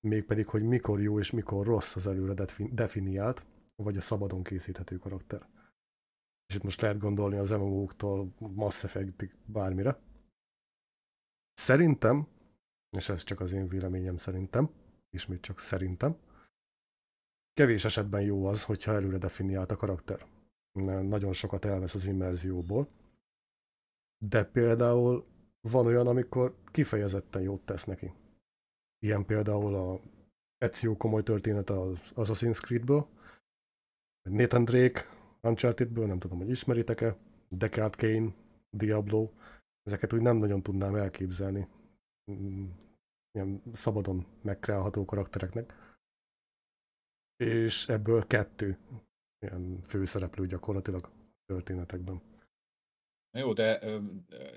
mégpedig, hogy mikor jó és mikor rossz az előre definiált, vagy a szabadon készíthető karakter. És itt most lehet gondolni az MMO-któl Mass Effectig bármire. Szerintem, és ez csak az én véleményem szerintem, ismét csak szerintem, kevés esetben jó az, hogyha előre definiált a karakter. Nagyon sokat elvesz az immerzióból. De például van olyan, amikor kifejezetten jót tesz neki. Ilyen például a Ezio komoly történet az Assassin's Creedből, Nathan Drake Unchartedből, nem tudom, hogy ismeritek-e, Deckard Kane, Diablo, ezeket úgy nem nagyon tudnám elképzelni mm, ilyen szabadon megkreálható karaktereknek. És ebből kettő ilyen főszereplő gyakorlatilag történetekben. Jó, de ö,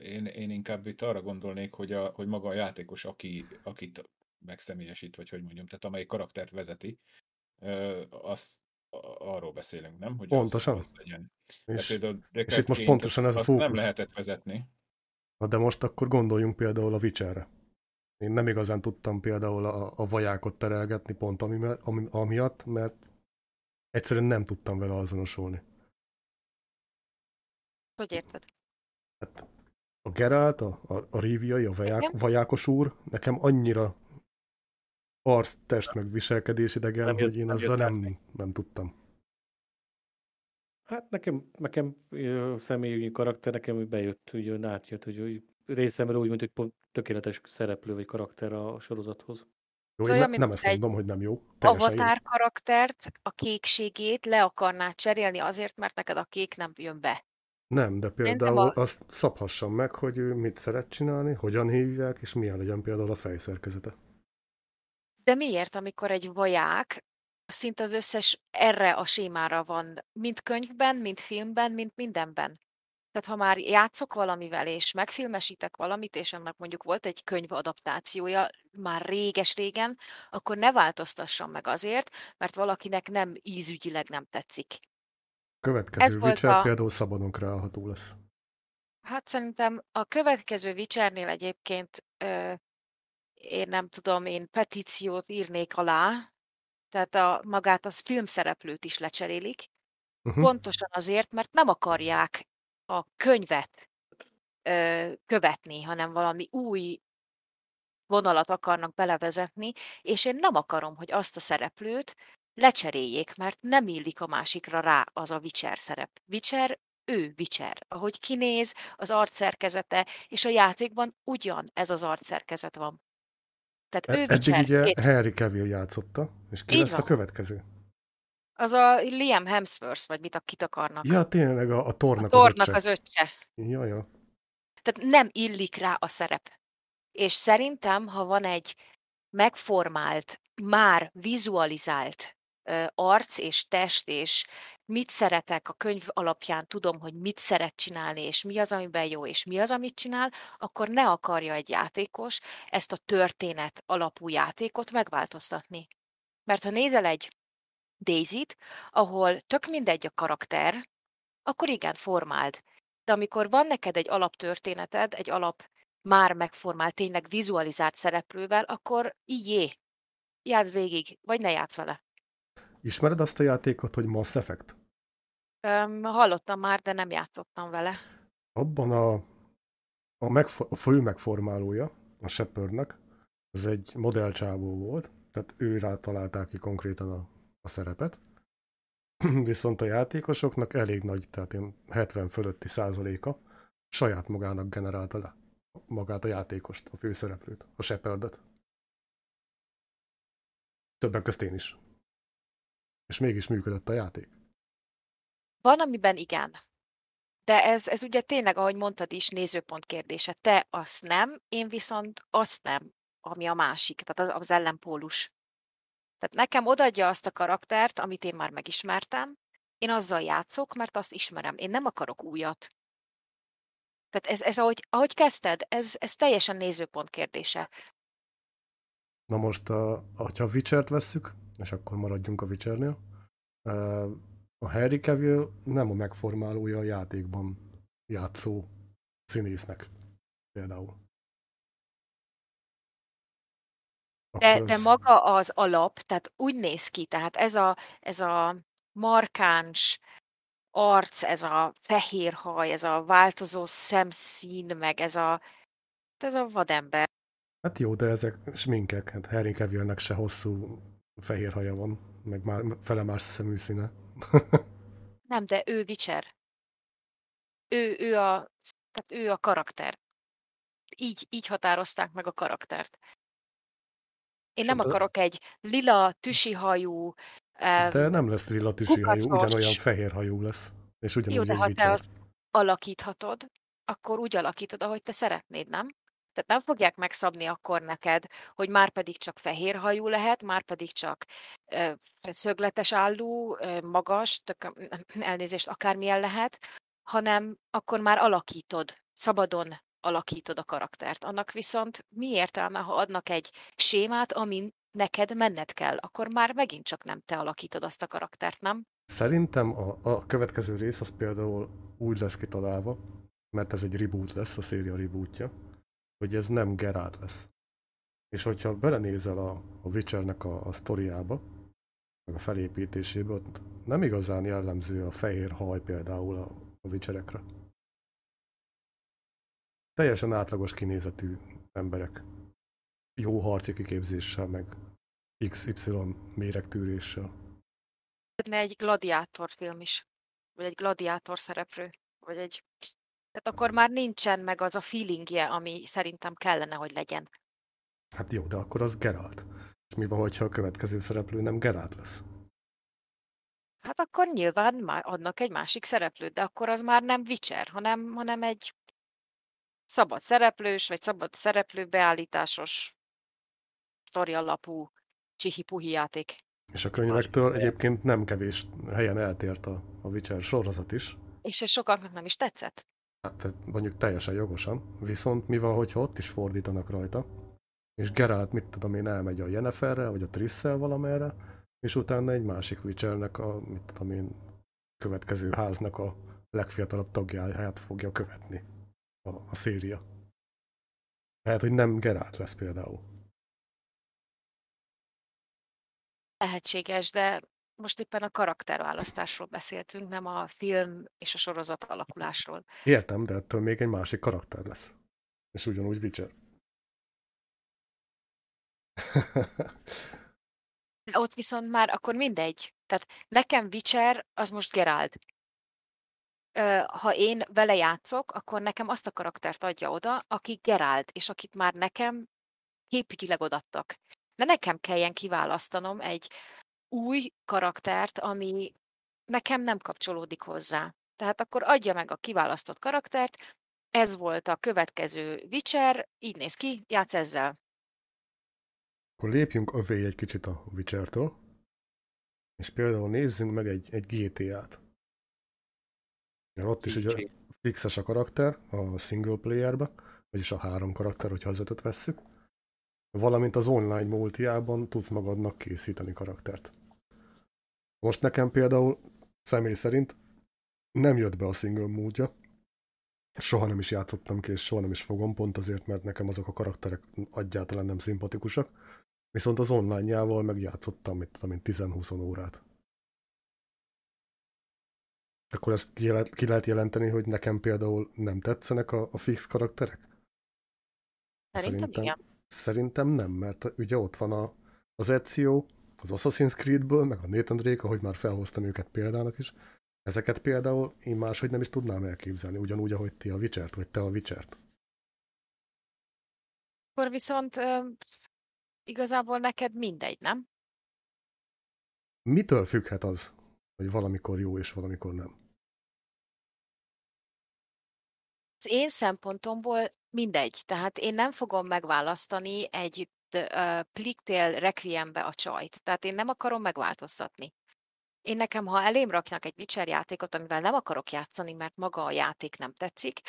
én, én inkább itt arra gondolnék, hogy, a, hogy maga a játékos, aki, akit megszemélyesít, vagy hogy mondjam, tehát amelyik karaktert vezeti, ö, azt arról beszélünk, nem? Hogy pontosan. Az, az legyen. És, például és itt most pontosan ez a fókusz. nem lehetett vezetni. Na de most akkor gondoljunk például a Witcherre. Én nem igazán tudtam például a, a vajákot terelgetni pont ami, ami, amiatt, mert egyszerűen nem tudtam vele azonosulni. Hogy érted? Hát a Geralt, a, a, a Riviai, a vaják, vajákos úr, nekem annyira arc, test, meg viselkedés idegen, nem hogy én nem azzal nem, nem tudtam. Hát nekem, nekem személyi karakter, nekem bejött, hogy átjött, hogy, hogy részemről úgy, mint hogy pont tökéletes szereplő vagy karakter a sorozathoz. Jó, szóval, én ne, nem ezt mondom, hogy nem jó. Avatár jó. karaktert, a kékségét le akarnád cserélni azért, mert neked a kék nem jön be. Nem, de például a... azt szabhassam meg, hogy ő mit szeret csinálni, hogyan hívják, és milyen legyen például a fejszerkezete. De miért, amikor egy vaják szinte az összes erre a sémára van, mint könyvben, mint filmben, mint mindenben? Tehát ha már játszok valamivel, és megfilmesítek valamit, és annak mondjuk volt egy könyv adaptációja már réges-régen, akkor ne változtassam meg azért, mert valakinek nem ízügyileg nem tetszik. Következő Ez Witcher a... például szabadon kreálható lesz. Hát szerintem a következő Witchernél egyébként ö, én nem tudom, én petíciót írnék alá, tehát a, magát az filmszereplőt is lecserélik, uh-huh. pontosan azért, mert nem akarják a könyvet ö, követni, hanem valami új vonalat akarnak belevezetni, és én nem akarom, hogy azt a szereplőt lecseréljék, mert nem illik a másikra rá az a Witcher szerep. Witcher, ő Witcher. Ahogy kinéz, az arcszerkezete, és a játékban ugyan ez az arcszerkezet van. Tehát e- ő Eddig Witcher, ugye kész. Henry Cavill játszotta, és ki Így lesz van. a következő? Az a Liam Hemsworth, vagy mit a kit akarnak. Ja, tényleg a, a tornak, a tornak az öccse. Az öccse. Ja, ja. Tehát nem illik rá a szerep. És szerintem, ha van egy megformált, már vizualizált ö, arc és test, és mit szeretek a könyv alapján, tudom, hogy mit szeret csinálni, és mi az, amiben jó, és mi az, amit csinál, akkor ne akarja egy játékos ezt a történet alapú játékot megváltoztatni. Mert ha nézel egy Daisy-t, ahol tök mindegy a karakter, akkor igen, formáld. De amikor van neked egy alaptörténeted, egy alap már megformált, tényleg vizualizált szereplővel, akkor így játsz végig, vagy ne játsz vele. Ismered azt a játékot, hogy Mass Effect? Öm, hallottam már, de nem játszottam vele. Abban a, a, megfo- a fő megformálója, a Shepardnek, az egy modellcsávó volt, tehát ő rá találták ki konkrétan a, a szerepet. Viszont a játékosoknak elég nagy, tehát én 70 fölötti százaléka saját magának generálta le magát a játékost, a főszereplőt, a Shepardot. Többen közt én is. És mégis működött a játék. Van, amiben igen. De ez, ez ugye tényleg, ahogy mondtad is, nézőpont kérdése. Te azt nem, én viszont azt nem, ami a másik, tehát az, az ellenpólus. Tehát nekem odaadja azt a karaktert, amit én már megismertem, én azzal játszok, mert azt ismerem. Én nem akarok újat. Tehát ez, ez ahogy, ahogy kezdted, ez, ez teljesen nézőpont kérdése. Na most, a, ha Witcher-t vesszük, és akkor maradjunk a Witchernél, a Harry Cavill nem a megformálója a játékban játszó színésznek például. De, de maga az alap, tehát úgy néz ki, tehát ez a, ez a markáns arc, ez a fehér haj, ez a változó szemszín, meg ez a, ez a vadember. Hát jó, de ezek sminkek. Hát Harry Cavillnek se hosszú fehér haja van, meg már fele más szemű színe. Nem, de ő Witcher. Ő, ő, a, tehát ő a karakter. Így, így határozták meg a karaktert. Én nem akarok egy lila, tüsihajú, de nem lesz lila tüsihajú, ugyanolyan fehér hajú lesz. És ugyanúgy Jó, de ha te azt alakíthatod, akkor úgy alakítod, ahogy te szeretnéd, nem? Tehát nem fogják megszabni akkor neked, hogy már pedig csak fehér hajú lehet, már pedig csak ö, szögletes állú, ö, magas, tök, elnézést, akármilyen lehet, hanem akkor már alakítod, szabadon alakítod a karaktert. Annak viszont mi értelme, ha adnak egy sémát, amin neked menned kell, akkor már megint csak nem te alakítod azt a karaktert, nem? Szerintem a, a következő rész az például úgy lesz kitalálva, mert ez egy reboot lesz, a széria rebootja, hogy ez nem Geralt lesz. És hogyha belenézel a, a Witchernek a, a sztoriába, meg a felépítésébe, ott nem igazán jellemző a fehér haj például a, a Witcherekre. Teljesen átlagos kinézetű emberek. Jó harci kiképzéssel, meg XY méregtűréssel. Egy gladiátor film is, vagy egy gladiátor szereplő, vagy egy tehát akkor már nincsen meg az a feelingje, ami szerintem kellene, hogy legyen. Hát jó, de akkor az Geralt. És mi van, hogyha a következő szereplő nem Geralt lesz? Hát akkor nyilván már adnak egy másik szereplőt, de akkor az már nem Witcher, hanem, hanem egy szabad szereplős, vagy szabad szereplő beállításos sztori alapú csihi-puhi játék. És a könyvektől egyébként nem kevés helyen eltért a, a Witcher sorozat is. És ez sokaknak nem is tetszett. Hát mondjuk teljesen jogosan. Viszont mi van, hogyha ott is fordítanak rajta, és Geralt, mit tudom én, elmegy a Yenneferre, vagy a Trisszel valamerre, és utána egy másik Witchernek a, mit tudom én, következő háznak a legfiatalabb tagját fogja követni a, a széria. Lehet, hogy nem Geralt lesz például. Lehetséges, de most éppen a karakterválasztásról beszéltünk, nem a film és a sorozat alakulásról. Értem, de ettől még egy másik karakter lesz. És ugyanúgy Witcher. De ott viszont már akkor mindegy. Tehát nekem Witcher az most Geralt. Ha én vele játszok, akkor nekem azt a karaktert adja oda, aki Geralt, és akit már nekem képügyileg odattak. Ne nekem kelljen kiválasztanom egy új karaktert, ami nekem nem kapcsolódik hozzá. Tehát akkor adja meg a kiválasztott karaktert, ez volt a következő Witcher, így néz ki, játsz ezzel. Akkor lépjünk övé egy kicsit a Witcher-től, és például nézzünk meg egy, egy GTA-t. Mert ott is ugye fixes a karakter a single playerbe, vagyis a három karakter, hogyha az ötöt vesszük. Valamint az online multiában tudsz magadnak készíteni karaktert. Most nekem például személy szerint nem jött be a single módja. Soha nem is játszottam ki, és soha nem is fogom, pont azért, mert nekem azok a karakterek egyáltalán nem szimpatikusak. Viszont az online-jával megjátszottam, mit tudom én, 10-20 órát. Akkor ezt ki, lehet, ki lehet jelenteni, hogy nekem például nem tetszenek a, a fix karakterek? Szerintem, szerintem igen. Szerintem nem, mert ugye ott van a, az Ezio, az Assassin's Creedből, meg a Nathan Drake, ahogy már felhoztam őket példának is, ezeket például én máshogy nem is tudnám elképzelni, ugyanúgy, ahogy ti a Witcher-t, vagy te a Witcher-t. Akkor viszont igazából neked mindegy, nem? Mitől függhet az, hogy valamikor jó és valamikor nem? Az én szempontomból mindegy. Tehát én nem fogom megválasztani egy uh, Pliktél Requiembe a csajt. Tehát én nem akarom megváltoztatni. Én nekem, ha elém raknak egy Witcher játékot, amivel nem akarok játszani, mert maga a játék nem tetszik,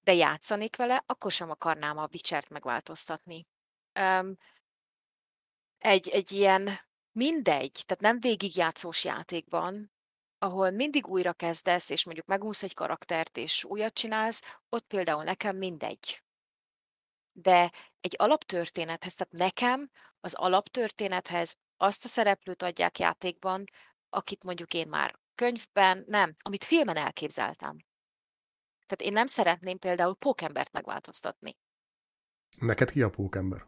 de játszanék vele, akkor sem akarnám a Witchert megváltoztatni. Um, egy, egy ilyen mindegy, tehát nem végigjátszós játékban, ahol mindig újra kezdesz, és mondjuk megúsz egy karaktert, és újat csinálsz, ott például nekem mindegy. De egy alaptörténethez, tehát nekem az alaptörténethez azt a szereplőt adják játékban, akit mondjuk én már könyvben, nem, amit filmen elképzeltem. Tehát én nem szeretném például Pókembert megváltoztatni. Neked ki a Pókember?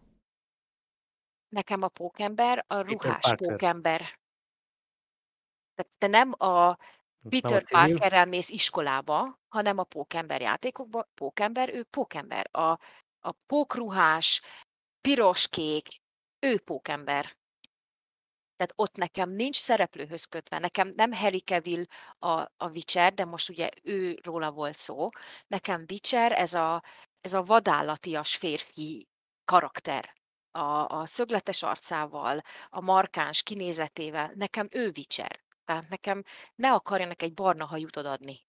Nekem a Pókember a ruhás Pókember. Tehát te nem a Peter Parkerrel mész iskolába, hanem a Pókember játékokba. Pókember, ő Pókember. A, a pókruhás, piros-kék, ő Pókember. Tehát ott nekem nincs szereplőhöz kötve. Nekem nem Harry Cavill a, a Witcher, de most ugye ő róla volt szó. Nekem Witcher ez a, ez a vadállatias férfi karakter. A, a szögletes arcával, a markáns kinézetével. Nekem ő Witcher. Tehát nekem ne akarjanak egy barna hajú adni.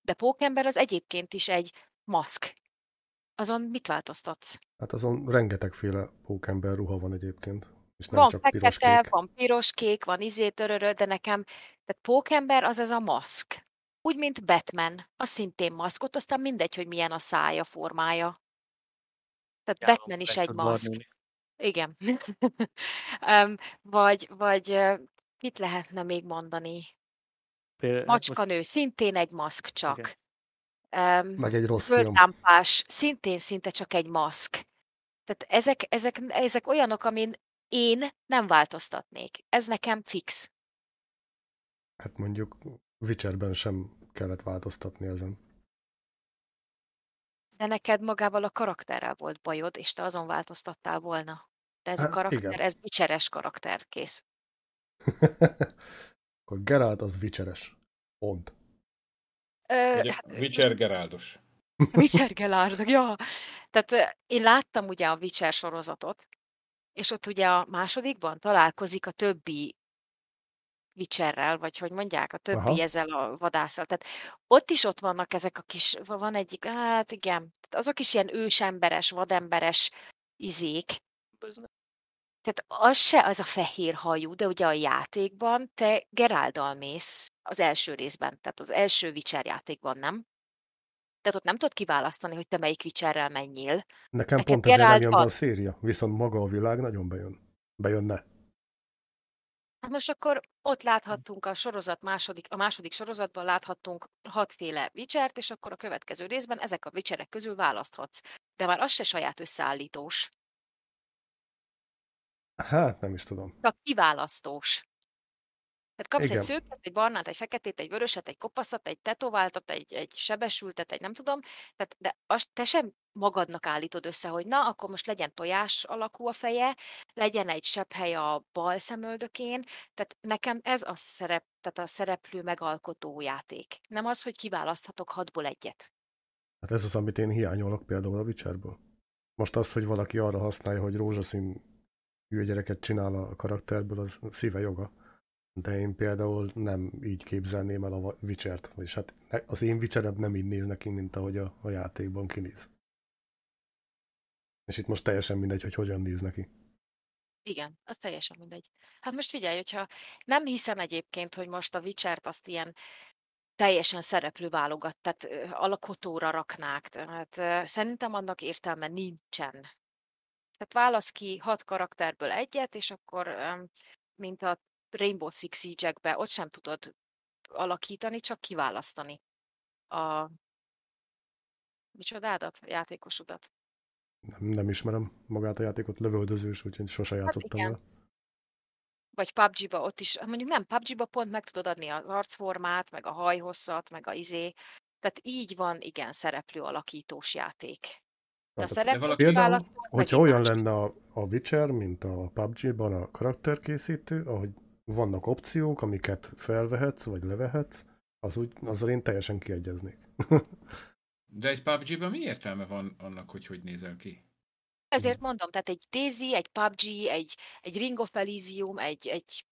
De Pókember az egyébként is egy maszk. Azon mit változtatsz? Hát azon rengetegféle pókember ruha van egyébként. És nem van csak fekete, piros-kék. van piros-kék, van izé, törörö, de nekem, tehát pókember az ez a maszk. Úgy, mint Batman, az szintén maszkot, aztán mindegy, hogy milyen a szája, formája. Tehát Jálom, Batman is egy maszk. barnulni. Igen. um, vagy, vagy mit lehetne még mondani? Hát most, Macskanő, szintén egy maszk csak. Igen. Um, Meg egy rossz film. Zöldlámpás, szintén szinte csak egy maszk. Tehát ezek, ezek, ezek olyanok, amin én nem változtatnék. Ez nekem fix. Hát mondjuk Witcherben sem kellett változtatni ezen. De neked magával a karakterrel volt bajod, és te azon változtattál volna. De ez a Hát, karakter, igen. ez vicseres karakter, kész. Akkor Geralt az Witcheres. Pont. Ö, hát, Witcher Geraldos. Witcher Gelard, ja. Tehát én láttam ugye a Witcher sorozatot, és ott ugye a másodikban találkozik a többi Witcherrel, vagy hogy mondják, a többi Aha. ezzel a vadásszal. Tehát ott is ott vannak ezek a kis, van egyik, hát igen, tehát azok is ilyen ősemberes, vademberes izék. Tehát az se az a fehér hajú, de ugye a játékban te Geralddal mész az első részben, tehát az első Witcher játékban, nem? Tehát ott nem tudod kiválasztani, hogy te melyik Witcherrel menjél. Nekem Neked pont ezért nem jön be a széria, viszont maga a világ nagyon bejön. Bejönne. Hát most akkor ott láthattunk a sorozat második, a második sorozatban láthattunk hatféle Witchert, és akkor a következő részben ezek a Witcherek közül választhatsz. De már az se saját összeállítós, Hát nem is tudom. csak kiválasztós. Tehát kapsz Igen. egy szőket, egy barnát, egy feketét, egy vöröset, egy kopaszat, egy tetováltat, egy, egy sebesültet, egy nem tudom, tehát, de azt te sem magadnak állítod össze, hogy na, akkor most legyen tojás alakú a feje, legyen egy sebhely a bal szemöldökén, tehát nekem ez a szerep, tehát a szereplő megalkotó játék. Nem az, hogy kiválaszthatok hatból egyet. Hát ez az, amit én hiányolok például a Witcherből. Most az, hogy valaki arra használja, hogy rózsaszín hülye gyereket csinál a karakterből, az szíve joga. De én például nem így képzelném el a Witchert. És hát az én Witcherem nem így néz neki, mint ahogy a, a játékban kinéz. És itt most teljesen mindegy, hogy hogyan néz neki. Igen, az teljesen mindegy. Hát most figyelj, hogyha nem hiszem egyébként, hogy most a Witchert azt ilyen teljesen szereplő válogat, tehát alkotóra raknák. Tehát szerintem annak értelme nincsen. Tehát válasz ki hat karakterből egyet, és akkor, mint a Rainbow Six Siege-ekbe, ott sem tudod alakítani, csak kiválasztani a micsodádat, a játékosodat. Nem, nem ismerem magát a játékot, lövöldözős, úgyhogy sose játszottam igen. vele. Vagy PUBG-ba ott is, hát mondjuk nem, PUBG-ba pont meg tudod adni az arcformát, meg a hajhosszat, meg a izé. Tehát így van, igen, szereplő alakítós játék. De a szereplő valaki- Például, hogyha olyan más. lenne a, a Witcher, mint a PUBG-ban a karakterkészítő, ahogy vannak opciók, amiket felvehetsz, vagy levehetsz, az úgy, azzal én teljesen kiegyeznék. De egy PUBG-ban mi értelme van annak, hogy hogy nézel ki? Ezért mondom, tehát egy Daisy, egy PUBG, egy, egy Ring of Elysium, egy, egy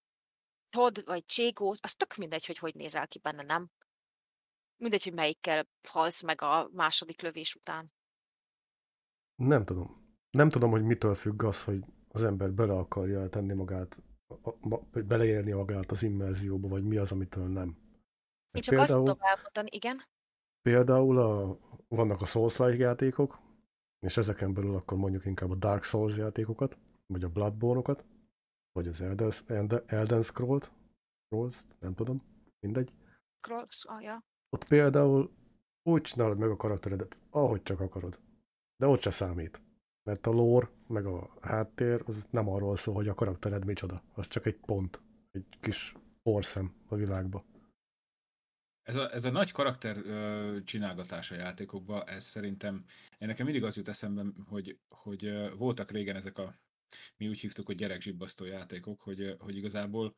Todd vagy Cségó, az tök mindegy, hogy hogy nézel ki benne, nem? Mindegy, hogy melyikkel halsz meg a második lövés után. Nem tudom. Nem tudom, hogy mitől függ az, hogy az ember bele akarja tenni magát, vagy beleérni magát az immerzióba, vagy mi az, amitől nem. Én csak például, azt tudom elmondani, igen. Például a, vannak a Souls-like játékok, és ezeken belül akkor mondjuk inkább a Dark Souls játékokat, vagy a Bloodborne-okat, vagy az Elden, Elden Scrolls-t, Scrolls, nem tudom, mindegy. Scrolls, ah, ja. Ott például úgy csinálod meg a karakteredet, ahogy csak akarod. De ott se számít. Mert a lore, meg a háttér, az nem arról szól, hogy a karaktered micsoda. Az csak egy pont, egy kis porszem a világba. Ez a, ez a nagy karakter ö, csinálgatás a játékokban, ez szerintem, én nekem mindig az jut eszembe, hogy, hogy ö, voltak régen ezek a, mi úgy hívtuk, hogy gyerekzsibbasztó játékok, hogy, hogy igazából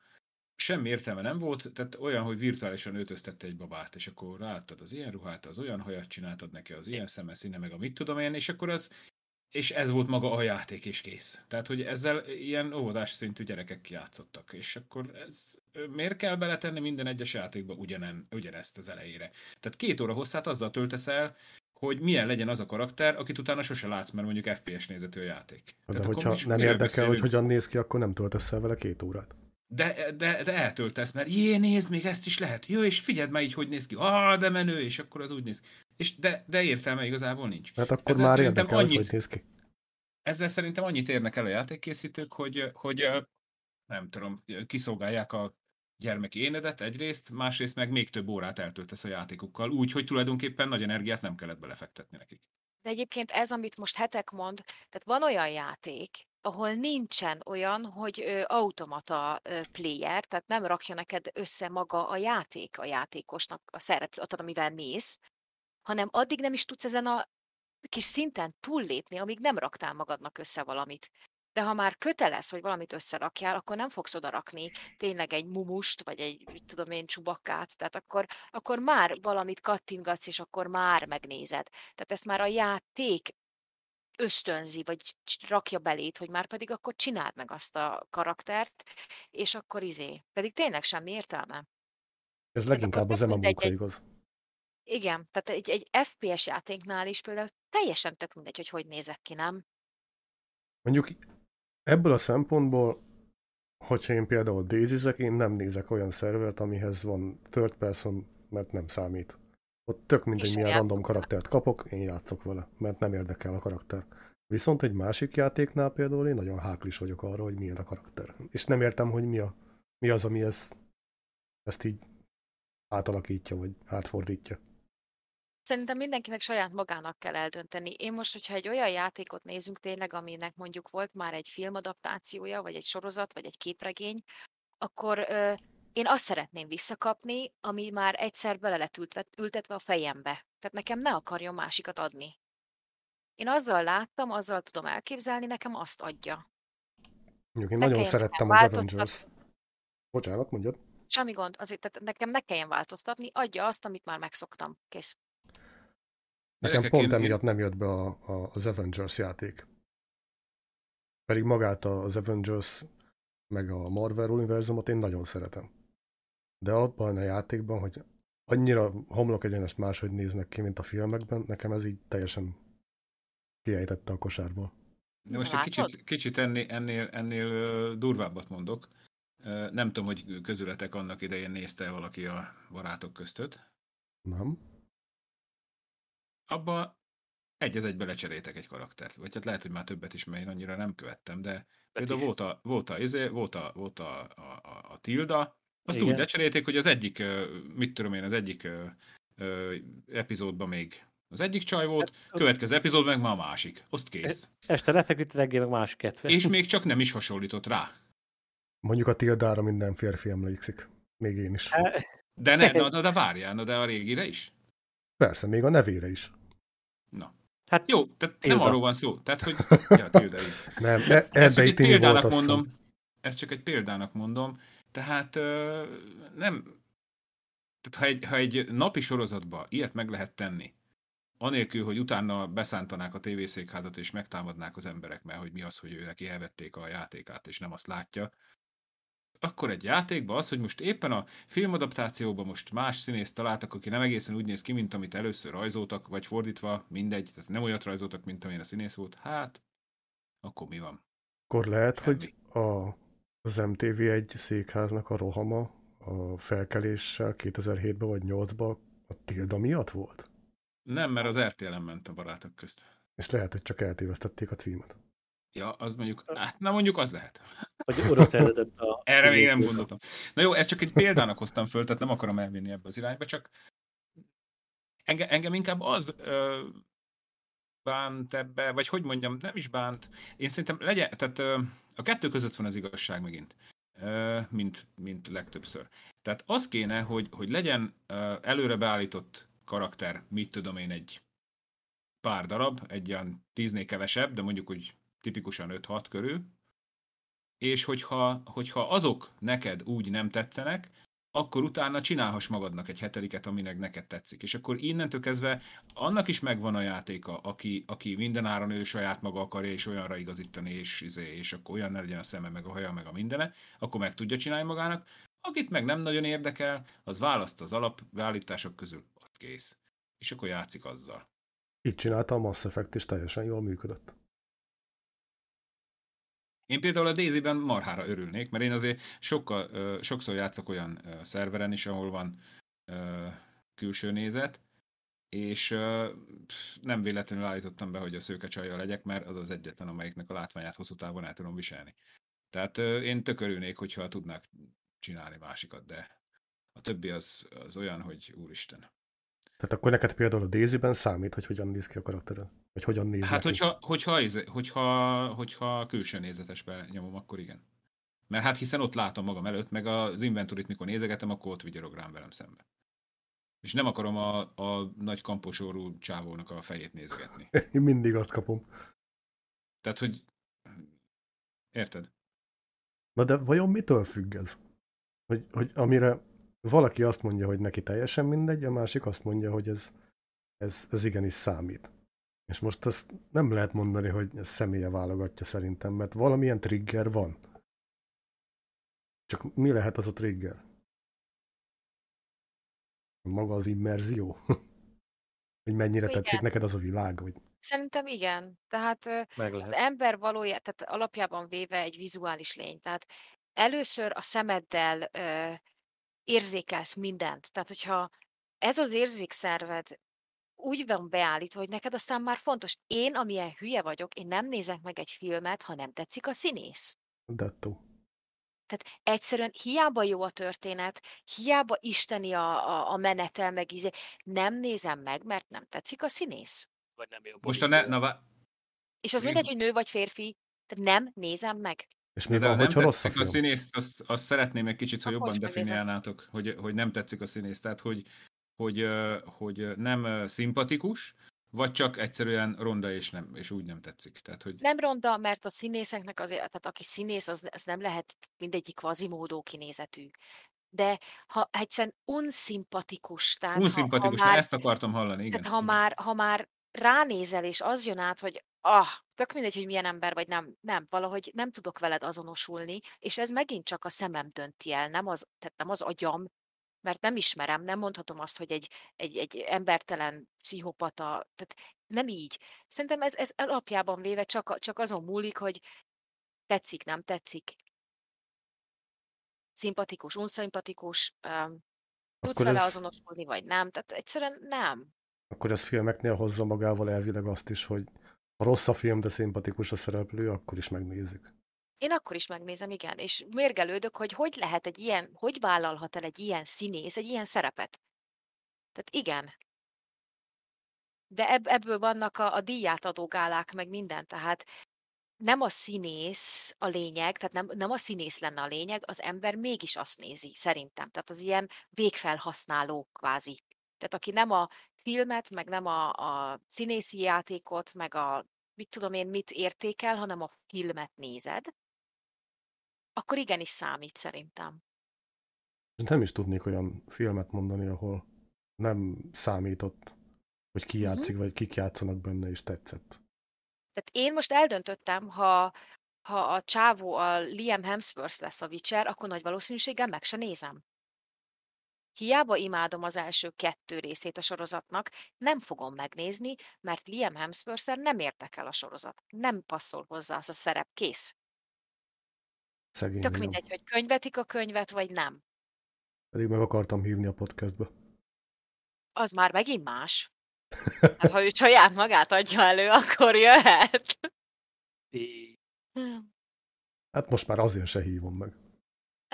semmi értelme nem volt, tehát olyan, hogy virtuálisan öltöztette egy babát, és akkor ráadtad az ilyen ruhát, az olyan hajat csináltad neki, az ilyen szeme színe, meg a mit tudom én, és akkor az, és ez volt maga a játék, és kész. Tehát, hogy ezzel ilyen óvodás szintű gyerekek játszottak, és akkor ez, miért kell beletenni minden egyes játékba ugyanen, ugyanezt az elejére? Tehát két óra hosszát azzal töltesz el, hogy milyen legyen az a karakter, akit utána sose látsz, mert mondjuk FPS nézetű a játék. De Tehát hogyha nem érdekel, hogy hogyan néz ki, akkor nem töltesz el vele két órát de, de, de eltöltesz, mert jé, nézd, még ezt is lehet. Jó, és figyeld már így, hogy néz ki. Ah, de menő, és akkor az úgy néz ki. És de, de értelme igazából nincs. Hát akkor ezzel már érdekel, annyit, hogy néz ki. Ezzel szerintem annyit érnek el a játékkészítők, hogy, hogy nem tudom, kiszolgálják a gyermeki énedet egyrészt, másrészt meg még több órát eltöltesz a játékokkal, úgy, hogy tulajdonképpen nagy energiát nem kellett belefektetni nekik. De egyébként ez, amit most hetek mond, tehát van olyan játék, ahol nincsen olyan, hogy automata player, tehát nem rakja neked össze maga a játék a játékosnak, a szereplő, amivel mész, hanem addig nem is tudsz ezen a kis szinten túllépni, amíg nem raktál magadnak össze valamit. De ha már kötelez, hogy valamit összerakjál, akkor nem fogsz oda rakni tényleg egy mumust, vagy egy, tudom én, csubakkát. Tehát akkor, akkor már valamit kattingatsz, és akkor már megnézed. Tehát ezt már a játék ösztönzi, vagy rakja belét, hogy már pedig akkor csináld meg azt a karaktert, és akkor izé. Pedig tényleg semmi értelme. Ez leginkább az MMO-kra igaz. Igen, tehát egy, egy FPS játéknál is például teljesen tök mindegy, hogy hogy nézek ki, nem? Mondjuk ebből a szempontból, hogyha én például daisy én nem nézek olyan szervert, amihez van third person, mert nem számít. Ott tök mindegy, milyen random karaktert kapok, én játszok vele, mert nem érdekel a karakter. Viszont egy másik játéknál például én nagyon háklis vagyok arra, hogy milyen a karakter. És nem értem, hogy mi, a, mi az, ami ezt, ezt így átalakítja, vagy átfordítja. Szerintem mindenkinek saját magának kell eldönteni. Én most, hogyha egy olyan játékot nézünk tényleg, aminek mondjuk volt már egy filmadaptációja, vagy egy sorozat, vagy egy képregény, akkor ö, én azt szeretném visszakapni, ami már egyszer bele lett ültetve a fejembe. Tehát nekem ne akarjon másikat adni. Én azzal láttam, azzal tudom elképzelni, nekem azt adja. Mondjuk én ne nagyon szerettem az Avengers. Bocsánat, mondjad. Semmi gond, azért tehát nekem ne kelljen változtatni, adja azt, amit már megszoktam. Kész. Nekem pont emiatt nem jött be a, a, az Avengers játék. Pedig magát az Avengers meg a Marvel univerzumot én nagyon szeretem. De abban a játékban, hogy annyira homlok egyenest máshogy néznek ki, mint a filmekben, nekem ez így teljesen kiejtette a kosárból. De most egy kicsit, kicsit ennél, ennél, ennél durvábbat mondok. Nem tudom, hogy közületek annak idején nézte valaki a barátok köztöt. Nem. Abba egy az egybe lecseréltek egy karaktert. Vagy hát lehet, hogy már többet is, mert én annyira nem követtem, de például volt a, volt a, izé, volt a, volt a, a, a, a Tilda, azt Igen. úgy lecserélték, hogy az egyik, mit tudom én, az egyik epizódban még az egyik csaj volt, hát, következő epizód meg már a másik. Azt kész. E, este lefeküdt reggel meg másik ketve. És még csak nem is hasonlított rá. Mondjuk a Tildára minden férfi emlékszik. Még én is. De ne, de, de várjál, de a régire is? Persze, még a nevére is. Na. Hát Jó, tehát Tilda. nem arról van szó. Tehát, hogy... Ja, Tilda, nem, e, ebbe itt példának volt mondom, Ezt csak egy példának mondom. Tehát nem... Tehát ha egy, ha egy napi sorozatba ilyet meg lehet tenni, anélkül, hogy utána beszántanák a tévészékházat és megtámadnák az emberek, mert hogy mi az, hogy ő neki elvették a játékát, és nem azt látja, akkor egy játékban az, hogy most éppen a filmadaptációban most más színészt találtak, aki nem egészen úgy néz ki, mint amit először rajzoltak, vagy fordítva, mindegy, tehát nem olyat rajzoltak, mint amilyen a színész volt, hát akkor mi van? Akkor lehet, Semmi. hogy a, az MTV egy székháznak a rohama a felkeléssel 2007-ben vagy 2008-ban a tilda miatt volt? Nem, mert az RTL-en ment a barátok közt. És lehet, hogy csak eltévesztették a címet. Ja, az mondjuk, hát na mondjuk az lehet. Vagy orosz eredet a... Erre még nem gondoltam. Na jó, ezt csak egy példának hoztam föl, tehát nem akarom elvinni ebbe az irányba, csak engem, engem inkább az ö, bánt ebbe, vagy hogy mondjam, nem is bánt. Én szerintem legyen, tehát ö, a kettő között van az igazság megint, mint, mint legtöbbször. Tehát az kéne, hogy, hogy legyen előre beállított karakter, mit tudom én, egy pár darab, egy olyan tíznél kevesebb, de mondjuk úgy tipikusan 5-6 körül, és hogyha, hogyha azok neked úgy nem tetszenek, akkor utána csinálhass magadnak egy hetediket, aminek neked tetszik. És akkor innentől kezdve annak is megvan a játéka, aki, aki mindenáron ő saját maga akarja, és olyanra igazítani, és, izé, és akkor olyan ne legyen a szeme, meg a haja, meg a mindene, akkor meg tudja csinálni magának. Akit meg nem nagyon érdekel, az választ az alapbeállítások közül, ott kész. És akkor játszik azzal. Így csinálta a Mass Effect, és teljesen jól működött. Én például a Daisy-ben marhára örülnék, mert én azért sokkal, sokszor játszok olyan szerveren is, ahol van külső nézet, és nem véletlenül állítottam be, hogy a szőke csajjal legyek, mert az az egyetlen, amelyiknek a látványát hosszú távon el tudom viselni. Tehát én tök örülnék, hogyha tudnák csinálni másikat, de a többi az, az olyan, hogy úristen. Tehát akkor neked például a Daisy-ben számít, hogy hogyan néz ki a karaktered? Vagy hogyan néz Hát, neki? hogyha, hogyha, hogyha, hogyha külső nézetesbe nyomom, akkor igen. Mert hát hiszen ott látom magam előtt, meg az inventorit mikor nézegetem, akkor ott vigyorog rám velem szembe. És nem akarom a, a nagy kamposorú csávónak a fejét nézegetni. Én mindig azt kapom. Tehát, hogy... Érted? Na de vajon mitől függ ez? Hogy, hogy amire valaki azt mondja, hogy neki teljesen mindegy, a másik azt mondja, hogy ez, ez, ez igenis számít. És most ezt nem lehet mondani, hogy ez személye válogatja szerintem, mert valamilyen trigger van. Csak mi lehet az a trigger? Maga az immerzió? hogy mennyire Igen. tetszik neked az a világ? Vagy... Szerintem igen. Tehát az ember valójában, tehát alapjában véve egy vizuális lény. Tehát először a szemeddel ö, érzékelsz mindent. Tehát, hogyha ez az érzékszerved úgy van beállítva, hogy neked aztán már fontos. Én, amilyen hülye vagyok, én nem nézek meg egy filmet, ha nem tetszik a színész. Dettó. Tehát egyszerűen hiába jó a történet, hiába isteni a, a, a menetel, meg íze, nem nézem meg, mert nem tetszik a színész. Vagy nem jó Most a ne, na, vá- És az mindegy, hogy nő vagy férfi, tehát nem nézem meg. És mi de van, nem hogyha rossz a tetszik a film? színészt, azt, azt szeretném egy kicsit, hogy Akkor jobban megnézem. definiálnátok, hogy, hogy nem tetszik a színész. Tehát, hogy, hogy, hogy nem szimpatikus, vagy csak egyszerűen ronda és, nem, és úgy nem tetszik. Tehát, hogy Nem ronda, mert a színészeknek azért, tehát aki színész, az, az nem lehet mindegyik kvazimódó kinézetű. De ha egyszerűen unszimpatikus, tehát ha- unszimpatikus, ha, na már, ezt akartam hallani, igen. tehát ha igen. már, ha már ránézel, és az jön át, hogy ah, tök mindegy, hogy milyen ember vagy, nem, nem, valahogy nem tudok veled azonosulni, és ez megint csak a szemem dönti el, nem az, tehát nem az agyam, mert nem ismerem, nem mondhatom azt, hogy egy, egy, egy embertelen pszichopata, tehát nem így. Szerintem ez, ez alapjában véve csak, csak azon múlik, hogy tetszik, nem tetszik. Szimpatikus, unszimpatikus, um, tudsz Akkor vele ez- azonosulni, vagy nem. Tehát egyszerűen nem. Akkor ez filmeknél hozza magával elvileg azt is, hogy rossz a film, de szimpatikus a szereplő, akkor is megnézzük. Én akkor is megnézem, igen, és mérgelődök, hogy hogy lehet egy ilyen, hogy vállalhat el egy ilyen színész egy ilyen szerepet. Tehát igen. De ebb, ebből vannak a, a díját adó meg minden, tehát nem a színész a lényeg, tehát nem, nem a színész lenne a lényeg, az ember mégis azt nézi, szerintem. Tehát az ilyen végfelhasználó kvázi. Tehát aki nem a filmet, meg nem a, a színészi játékot, meg a mit tudom én, mit értékel, hanem a filmet nézed, akkor igenis számít szerintem. Nem is tudnék olyan filmet mondani, ahol nem számított, hogy ki Mhm. játszik, vagy kik játszanak benne, és tetszett. Tehát én most eldöntöttem, ha ha a csávó a Liam Hemsworth lesz a Witcher, akkor nagy valószínűséggel meg se nézem. Hiába imádom az első kettő részét a sorozatnak, nem fogom megnézni, mert Liam hemsworth nem érdekel a sorozat. Nem passzol hozzá az a szerep, kész. Szegény Tök Liam. mindegy, hogy könyvetik a könyvet, vagy nem. Pedig meg akartam hívni a podcastbe. Az már megint más. Hát, ha ő saját magát adja elő, akkor jöhet. Hát most már azért se hívom meg.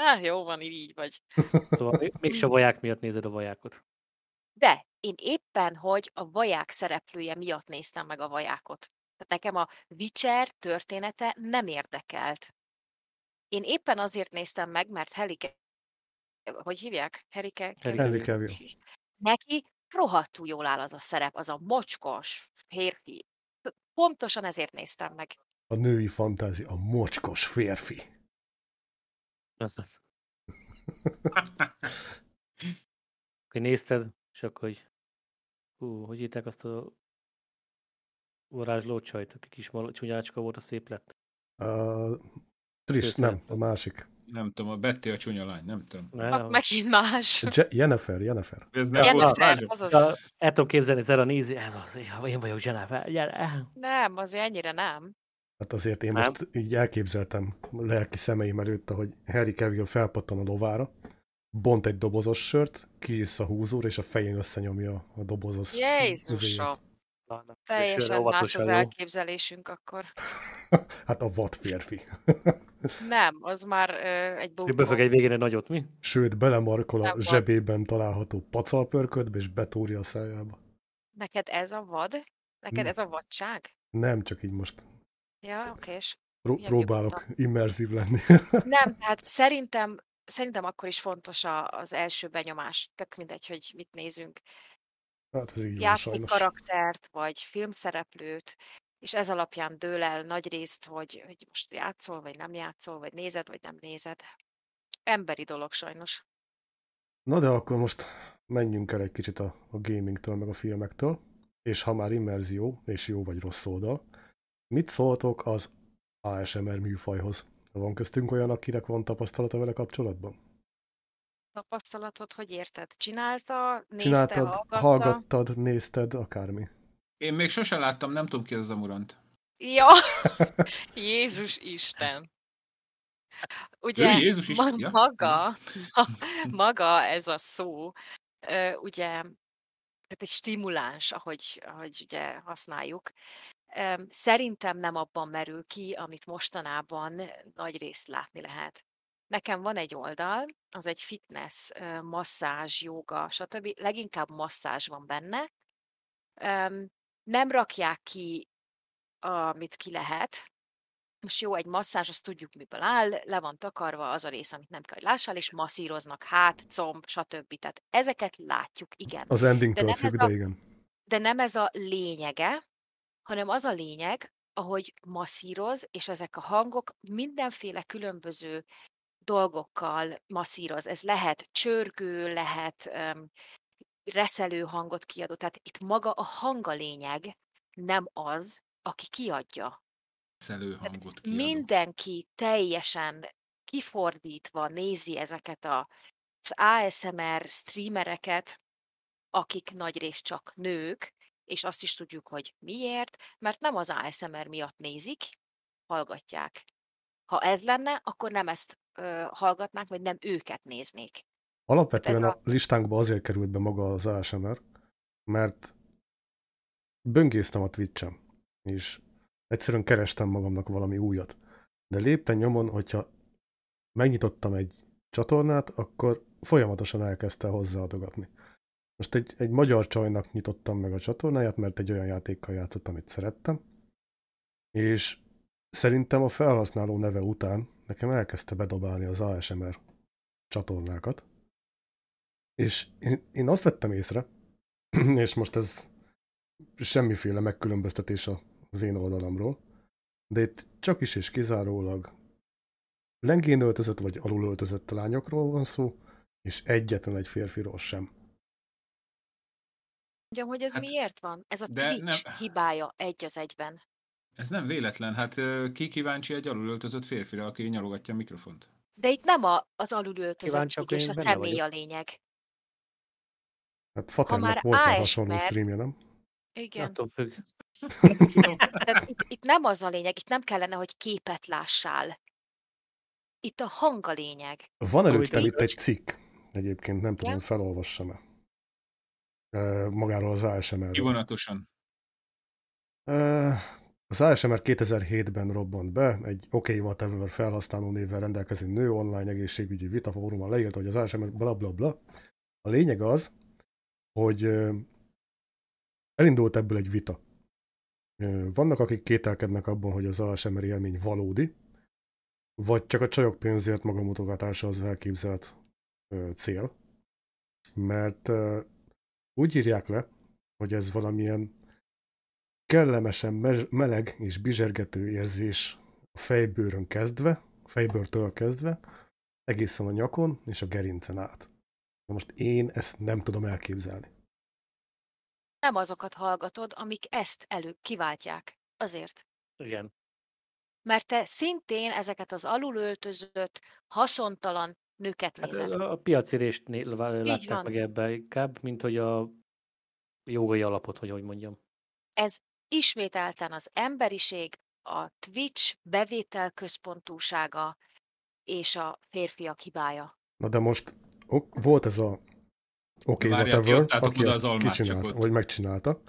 Ah, jó van, így vagy. Szóval még- mégse a vaják miatt nézed a vajákot. De én éppen, hogy a vaják szereplője miatt néztem meg a vajákot. Tehát nekem a Witcher története nem érdekelt. Én éppen azért néztem meg, mert Helike... Hogy hívják? Cavill. Cavill. Neki rohadtul jól áll az a szerep, az a mocskos férfi. Pontosan ezért néztem meg. A női fantázia, a mocskos férfi. Az az. Akkor nézted, és akkor hogy... Hú, hogy írták azt a varázsló csajt, aki kis mal- csúnyácska volt, a szép lett. Uh, Trish, Ő nem, a másik. Nem tudom, a Betty a csúnya lány, nem tudom. Ne, Azt megint más. Je- Jennifer, Jennifer. Ez nem Jennifer, volt Jennifer, azaz. Ja, el tudom képzelni, Zera nézi, ez az, én vagyok Jennifer, gyere. Nem, azért ennyire nem. Hát azért én Nem? most így elképzeltem lelki szemeim előtt, hogy Harry Cavill felpattan a lovára, bont egy dobozos sört, kiisz a húzóra, és a fején összenyomja a dobozos Jézusom. Teljesen más az elképzelésünk akkor. Hát a vad férfi. Nem, az már ö, egy És bukó. befog egy végén egy nagyot, mi? Sőt, belemarkol Nem a vad. zsebében található pacalpörködbe, és betúrja a szájába. Neked ez a vad? Neked Nem. ez a vadság? Nem, csak így most Ja, okés. pró- Ja, próbálok immerzív lenni. Nem, tehát szerintem, szerintem akkor is fontos a, az első benyomás. Tök mindegy, hogy mit nézünk. hát ez így Játék karaktert, vagy filmszereplőt, és ez alapján dől el nagy részt, hogy, hogy most játszol, vagy nem játszol, vagy nézed, vagy nem nézed. Emberi dolog sajnos. Na de akkor most menjünk el egy kicsit a, a gamingtől, meg a filmektől, és ha már immerzió, és jó vagy rossz oldal, mit szóltok az ASMR műfajhoz? Van köztünk olyan, akinek van tapasztalata vele kapcsolatban? Tapasztalatod, hogy érted? Csinálta, nézte, Csináltad, hallgatta? hallgattad, nézted, akármi. Én még sosem láttam, nem tudom ki az a Zamurant. Ja, Jézus Isten. Ugye Ő Jézus ma, Isten? Ja. maga, ma, maga ez a szó, ugye, tehát egy stimuláns, ahogy, ahogy ugye használjuk. Szerintem nem abban merül ki, amit mostanában nagy részt látni lehet. Nekem van egy oldal, az egy fitness, ö, masszázs, joga, stb. Leginkább masszázs van benne. Nem rakják ki, amit ki lehet. Most jó, egy masszázs, azt tudjuk, miből áll, le van takarva az a rész, amit nem kell, hogy lássál, és masszíroznak hát, comb, stb. Tehát ezeket látjuk, igen. Az endingtől függ, ez de a- igen. De nem ez a lényege, hanem az a lényeg, ahogy masszíroz, és ezek a hangok mindenféle különböző dolgokkal masszíroz. Ez lehet csörgő, lehet um, reszelő hangot kiadó. Tehát itt maga a hang a lényeg, nem az, aki kiadja. Szelő hangot kiadó. Mindenki teljesen kifordítva nézi ezeket a, az ASMR streamereket, akik nagyrészt csak nők, és azt is tudjuk, hogy miért, mert nem az ASMR miatt nézik, hallgatják. Ha ez lenne, akkor nem ezt ö, hallgatnák, vagy nem őket néznék. Alapvetően Ez a listánkba azért került be maga az ASMR, mert böngésztem a Twitch-en, és egyszerűen kerestem magamnak valami újat. De lépten nyomon, hogyha megnyitottam egy csatornát, akkor folyamatosan elkezdte hozzáadogatni. Most egy, egy magyar csajnak nyitottam meg a csatornáját, mert egy olyan játékkal játszott, amit szerettem, és szerintem a felhasználó neve után nekem elkezdte bedobálni az ASMR csatornákat, és én, én azt vettem észre, és most ez semmiféle megkülönböztetés az én oldalamról, de itt csak is és kizárólag lengén öltözött vagy alul öltözött lányokról van szó, és egyetlen egy férfiról sem. Mondjam, hogy ez Hát, miért van? Ez a de Twitch nem- hibája egy az egyben. Ez nem véletlen, hát ki kíváncsi egy alulöltözött férfira, aki nyalogatja a mikrofont? De itt nem a, az Kíváncsiak, és a személy vagyok. a lényeg. Hát Faternak már volt már hasonló streamje, nem? Igen. Attól függ. Tehát itt, itt nem az a lényeg, itt nem kellene, hogy képet lássál. Itt a hang a lényeg. Van előttem itt egy cikk, egyébként nem tudom, felolvassam-e. Magáról az ASMR-ről. Kivonatosan. Az ASMR 2007-ben robbant be, egy OK Whatever felhasználó névvel rendelkező nő online egészségügyi vitafórumon leírta, hogy az ASMR bla bla bla. A lényeg az, hogy elindult ebből egy vita. Vannak, akik kételkednek abban, hogy az ASMR élmény valódi, vagy csak a csajok pénzért magamutogatása az elképzelt cél. Mert úgy írják le, hogy ez valamilyen kellemesen me- meleg és bizsergető érzés a fejbőrön kezdve, fejbőrtől kezdve, egészen a nyakon és a gerincen át. Na most én ezt nem tudom elképzelni. Nem azokat hallgatod, amik ezt elő kiváltják. Azért. Igen. Mert te szintén ezeket az alulöltözött, haszontalan nőket Hát nézed. a, né- látták van. meg ebbe inkább, mint hogy a jogai alapot, hogy hogy mondjam. Ez ismételten az emberiség, a Twitch bevételközpontúsága és a férfiak hibája. Na de most ok, volt ez a OK Várjál, ti Whatever, aki oda ezt kicsinálta, vagy megcsinálta,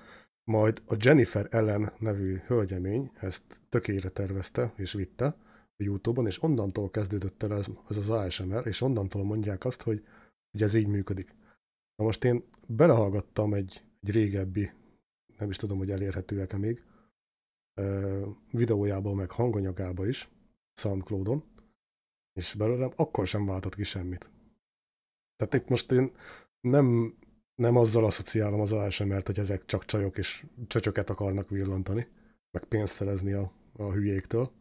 majd a Jennifer Ellen nevű hölgyemény ezt tökére tervezte és vitte Youtube-on, és onnantól kezdődött el az az ASMR, és onnantól mondják azt, hogy, hogy ez így működik. Na most én belehallgattam egy, egy régebbi, nem is tudom, hogy elérhetőek-e még, ö, videójába, meg hanganyagába is, Soundcloudon, és belőlem akkor sem váltott ki semmit. Tehát itt most én nem, nem azzal asszociálom az ASMR-t, hogy ezek csak csajok és csöcsöket akarnak villantani, meg pénzt szerezni a, a hülyéktől,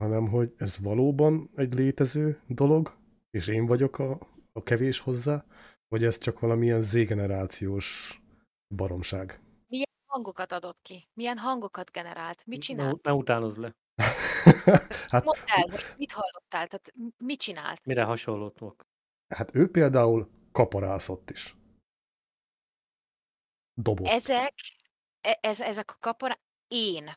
hanem hogy ez valóban egy létező dolog, és én vagyok a, a kevés hozzá, vagy ez csak valamilyen z-generációs baromság. Hangokat adott ki. Milyen hangokat generált? Mit csinál? Ne, ne utánozz le. hát, Mondd el, hogy mit hallottál, tehát mit csinált? Mire hasonlótok? hát ő például kaparászott is. Dobozt. Ezek, e- ez, ezek a kapara, én.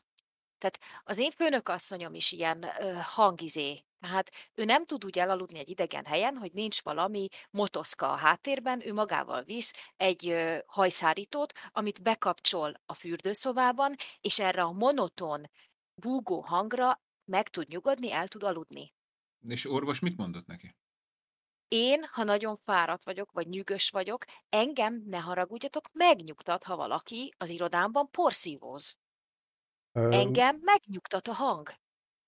Tehát az én főnökasszonyom is ilyen ö, hangizé. Tehát ő nem tud úgy elaludni egy idegen helyen, hogy nincs valami motoszka a háttérben, ő magával visz egy ö, hajszárítót, amit bekapcsol a fürdőszobában, és erre a monoton, búgó hangra meg tud nyugodni, el tud aludni. És orvos mit mondott neki? Én, ha nagyon fáradt vagyok, vagy nyűgös vagyok, engem, ne haragudjatok, megnyugtat, ha valaki az irodámban porszívóz. Engem megnyugtat a hang.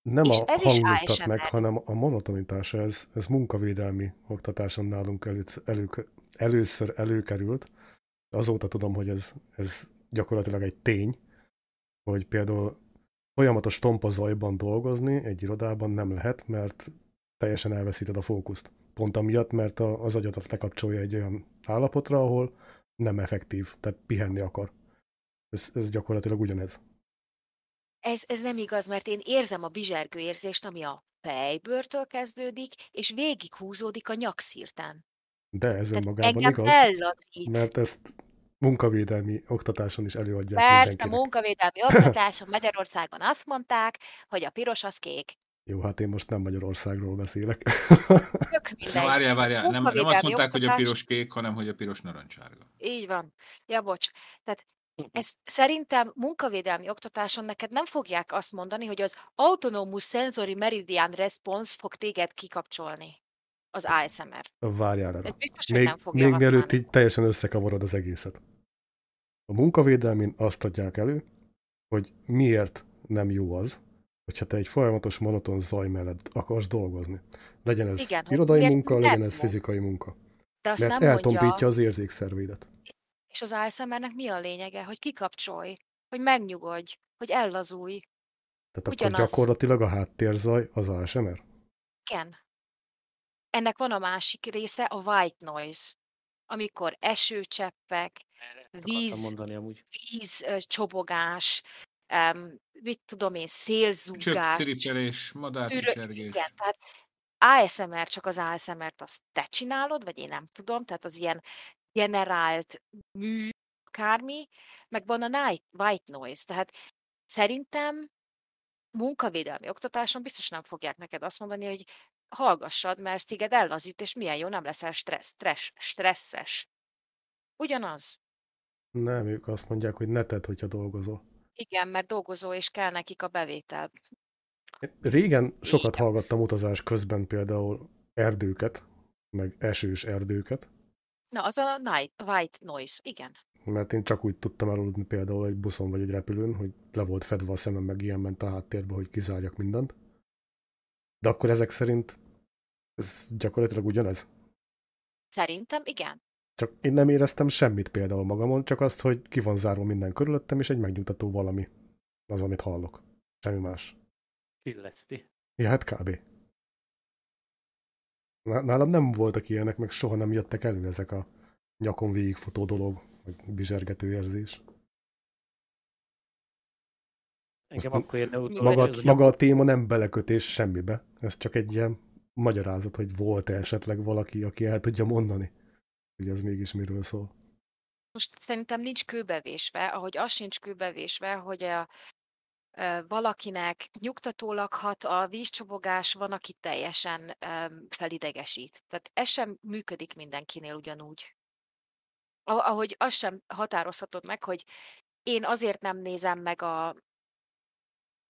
Nem És a ez hang nyugtat meg, hanem a monotonitása, ez, ez munkavédelmi oktatáson nálunk elő, elő, először előkerült. Azóta tudom, hogy ez, ez gyakorlatilag egy tény, hogy például folyamatos tompa zajban dolgozni egy irodában nem lehet, mert teljesen elveszíted a fókuszt. Pont amiatt, mert a, az agyadat lekapcsolja egy olyan állapotra, ahol nem effektív, tehát pihenni akar. Ez, ez gyakorlatilag ugyanez. Ez, ez nem igaz, mert én érzem a bizsergő érzést, ami a fejbőrtől kezdődik, és végig húzódik a nyakszírtán. De ez Tehát önmagában engem igaz. ellazít. Mert ezt munkavédelmi oktatáson is előadják Persze, mindenkinek. munkavédelmi oktatáson Magyarországon azt mondták, hogy a piros az kék. Jó, hát én most nem Magyarországról beszélek. Tök Na, várjál, várjál, nem, nem azt mondták, hogy a oktatás- piros-kék, hanem hogy a piros-narancssárga. Így van. Ja, bocs. Tehát ez szerintem munkavédelmi oktatáson neked nem fogják azt mondani, hogy az Autonomous Sensory Meridian Response fog téged kikapcsolni. Az ASMR. Várjál erre. Ez biztos, hogy Még, nem fogja még mielőtt használni. így teljesen összekavarod az egészet. A munkavédelmin azt adják elő, hogy miért nem jó az, hogyha te egy folyamatos monoton zaj mellett akarsz dolgozni. Legyen ez Igen, irodai munka, legyen ez fizikai munka. De azt Mert nem eltompítja mondja, az érzékszervédet. És az ASMR-nek mi a lényege? Hogy kikapcsolj, hogy megnyugodj, hogy ellazulj. Tehát Ugyanaz. akkor gyakorlatilag a háttérzaj az ASMR. Igen. Ennek van a másik része, a white noise. Amikor esőcseppek, víz, mondani amúgy. víz csobogás, em, mit tudom én, szélzúgás, Csöpciripelés, madárcsicsergés. igen, tehát ASMR csak az ASMR-t azt te csinálod, vagy én nem tudom, tehát az ilyen generált mű, akármi, meg van a night, white noise, tehát szerintem munkavédelmi oktatáson biztos nem fogják neked azt mondani, hogy hallgassad, mert ez téged ellazít, és milyen jó, nem leszel stressz, stressz, stresszes. Ugyanaz. Nem, ők azt mondják, hogy ne tedd, hogyha dolgozol. Igen, mert dolgozó, és kell nekik a bevétel. Régen sokat Igen. hallgattam utazás közben például erdőket, meg esős erdőket, Na, az a night, white noise, igen. mert én csak úgy tudtam elaludni például egy buszon vagy egy repülőn, hogy le volt fedve a szemem, meg ilyen ment a háttérbe, hogy kizárjak mindent. De akkor ezek szerint ez gyakorlatilag ugyanez. Szerintem igen. Csak én nem éreztem semmit például magamon, csak azt, hogy ki van zárva minden körülöttem, és egy megnyugtató valami. Az, amit hallok. Semmi más. Illeszti. Ja, hát kb. Ná- Nálam nem voltak ilyenek, meg soha nem jöttek elő ezek a nyakon végigfutó dolog, vagy bizsergető érzés. Engem akkor érne utoljára Maga, ez a maga a téma nem belekötés semmibe. Ez csak egy ilyen magyarázat, hogy volt-e esetleg valaki, aki el tudja mondani, hogy ez mégis miről szól. Most szerintem nincs kőbevésve, ahogy az sincs kőbevésve, hogy a, valakinek nyugtatólag hat a vízcsobogás, van, aki teljesen felidegesít. Tehát ez sem működik mindenkinél ugyanúgy. Ah- Ahogy azt sem határozhatod meg, hogy én azért nem nézem meg a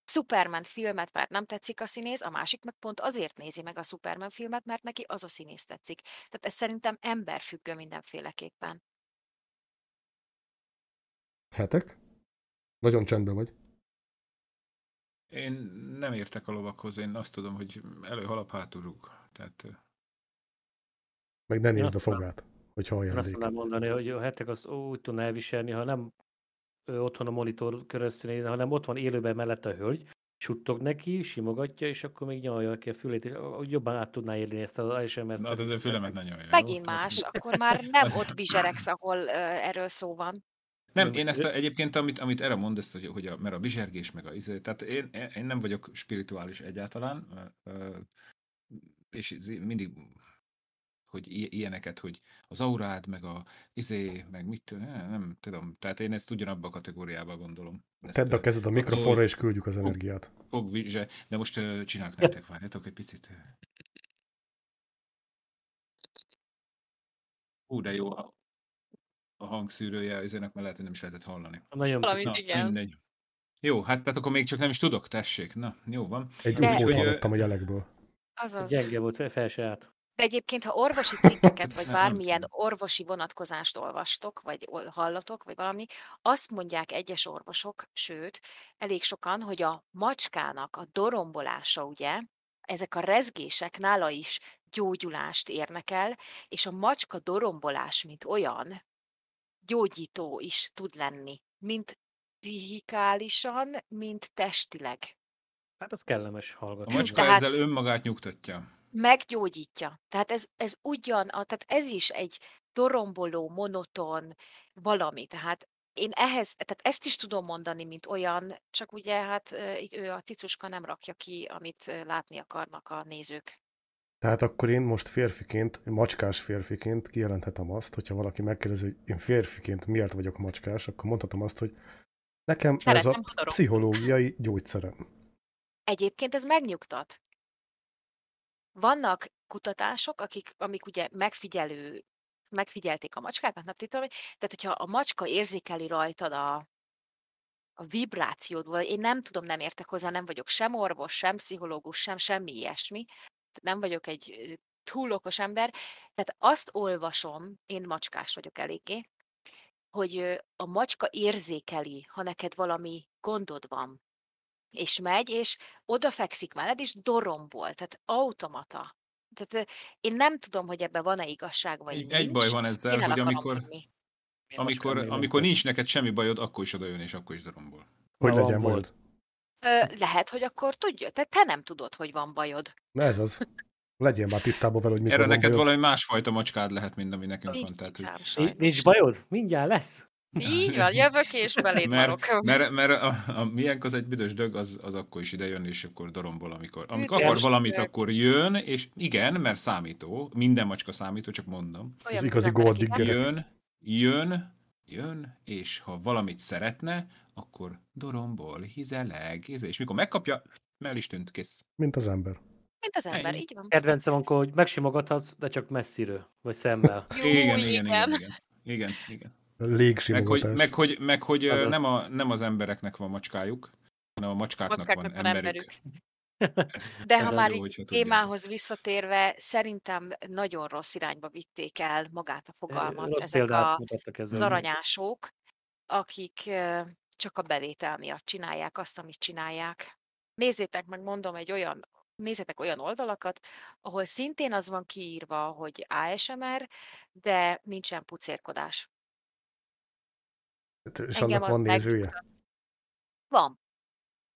Superman filmet, mert nem tetszik a színész, a másik meg pont azért nézi meg a Superman filmet, mert neki az a színész tetszik. Tehát ez szerintem emberfüggő mindenféleképpen. Hetek? Nagyon csendben vagy. Én nem értek a lovakhoz, én azt tudom, hogy előhalap hátulrúg. Tehát Meg ne nézd a nem. fogát, hogy Én halljál azt tudnám mondani, hogy a hetek azt úgy tudná elviselni, ha nem ő otthon a monitor körözti nézni, hanem ott van élőben mellette a hölgy, suttog neki, simogatja, és akkor még nyalja ki a fülét, és jobban át tudná élni ezt az ASMR. na, hát az ő fülemet ne nyomja. jó? Megint Tehát- más, akkor már nem ott bizseregsz, ahol ö, erről szó van. Nem, én ezt a, egyébként, amit, amit erre mond, ezt, hogy, hogy a, mert a bizsergés, meg a izé, tehát én, én nem vagyok spirituális egyáltalán, és izé mindig hogy ilyeneket, hogy az aurád, meg a izé, meg mit, nem, tudom, tehát én ezt ugyanabba a kategóriába gondolom. Ezt, Tedd a kezed a mikrofonra, és küldjük az energiát. fog vizse, de most csinálok nektek, várjatok egy picit. Hú, de jó a, hangszűrője, ezének már lehet, hogy nem is lehetett hallani. Nagyon. Na, igen. mindegy. Jó, hát tehát akkor még csak nem is tudok, tessék. Na, jó van. Egy Úgyhogy, ö, hallottam a jelekből. Azaz. gyenge volt, fel- se állt. De egyébként, ha orvosi cikkeket, vagy bármilyen orvosi vonatkozást olvastok, vagy hallatok, vagy valami, azt mondják egyes orvosok, sőt, elég sokan, hogy a macskának a dorombolása, ugye, ezek a rezgések nála is gyógyulást érnek el, és a macska dorombolás, mint olyan, gyógyító is tud lenni, mint pszichikálisan, mint testileg. Hát az kellemes A hallgatni. macska Tehát- ezzel önmagát nyugtatja. meggyógyítja. Tehát ez, ez ugyan, a- tehát ez is egy doromboló, monoton valami. Tehát én ehhez, tehát ezt is tudom mondani, mint olyan, csak ugye hát ő a cicuska nem rakja ki, amit látni akarnak a nézők. Tehát akkor én most férfiként, macskás férfiként kijelenthetem azt, hogyha valaki megkérdezi, hogy én férfiként miért vagyok macskás, akkor mondhatom azt, hogy nekem Szeretem ez a kodorok. pszichológiai gyógyszerem. Egyébként ez megnyugtat. Vannak kutatások, akik, amik ugye megfigyelő, megfigyelték a macskákat, nem tudom, tehát hogyha a macska érzékeli rajtad a, a vibrációt, vagy én nem tudom, nem értek hozzá, nem vagyok sem orvos, sem pszichológus, sem semmi ilyesmi, nem vagyok egy túl okos ember, tehát azt olvasom, én macskás vagyok eléggé, hogy a macska érzékeli, ha neked valami gondod van, és megy, és odafekszik melled, és dorombol, tehát automata. Tehát én nem tudom, hogy ebben van-e igazság, vagy Egy, nincs. egy baj van ezzel, el hogy amikor, amikor, amikor nincs neked semmi bajod, akkor is odajön, és akkor is darombol. Hogy Na, legyen volt. bajod. Ö, lehet, hogy akkor tudja, te, te nem tudod, hogy van bajod. Na ez az. Legyél már tisztában vele, hogy mikor Erre van neked bajod. valami másfajta macskád lehet, mint ami nekünk Nincs van. Tehát, hogy. Nincs bajod? Mindjárt lesz. Így van, jövök és belét marok. Mert, mert, mert a, a miénk az egy büdös dög, az, az akkor is ide jön, és akkor dorombol, amikor, amikor akar valamit, dög. akkor jön, és igen, mert számító, minden macska számító, csak mondom. Olyan, Az mint igazi gold. Jön, jön, jön, és ha valamit szeretne, akkor dorombol, hizeleg, íze, és mikor megkapja, el is tűnt, kész. Mint az ember. Mint az ember, Ennyi. így van. Kedvencem, amikor hogy megsimogathatsz, de csak messziről, vagy szemmel. Jó, igen, igen, igen, igen. Igen, igen. Meg hogy, meg, hogy, meg, hogy nem, a, nem az embereknek van macskájuk, hanem a macskáknak, Macskáknak van van emberük. Ezt, De ha már jó, így témához visszatérve, szerintem nagyon rossz irányba vitték el magát a fogalmat Rossz ezek a, az aranyások, akik csak a bevétel miatt csinálják azt, amit csinálják. Nézzétek meg, mondom, egy olyan, nézzétek olyan oldalakat, ahol szintén az van kiírva, hogy ASMR, de nincsen pucérkodás. És Engem annak van nézője? megnyugtat. Van.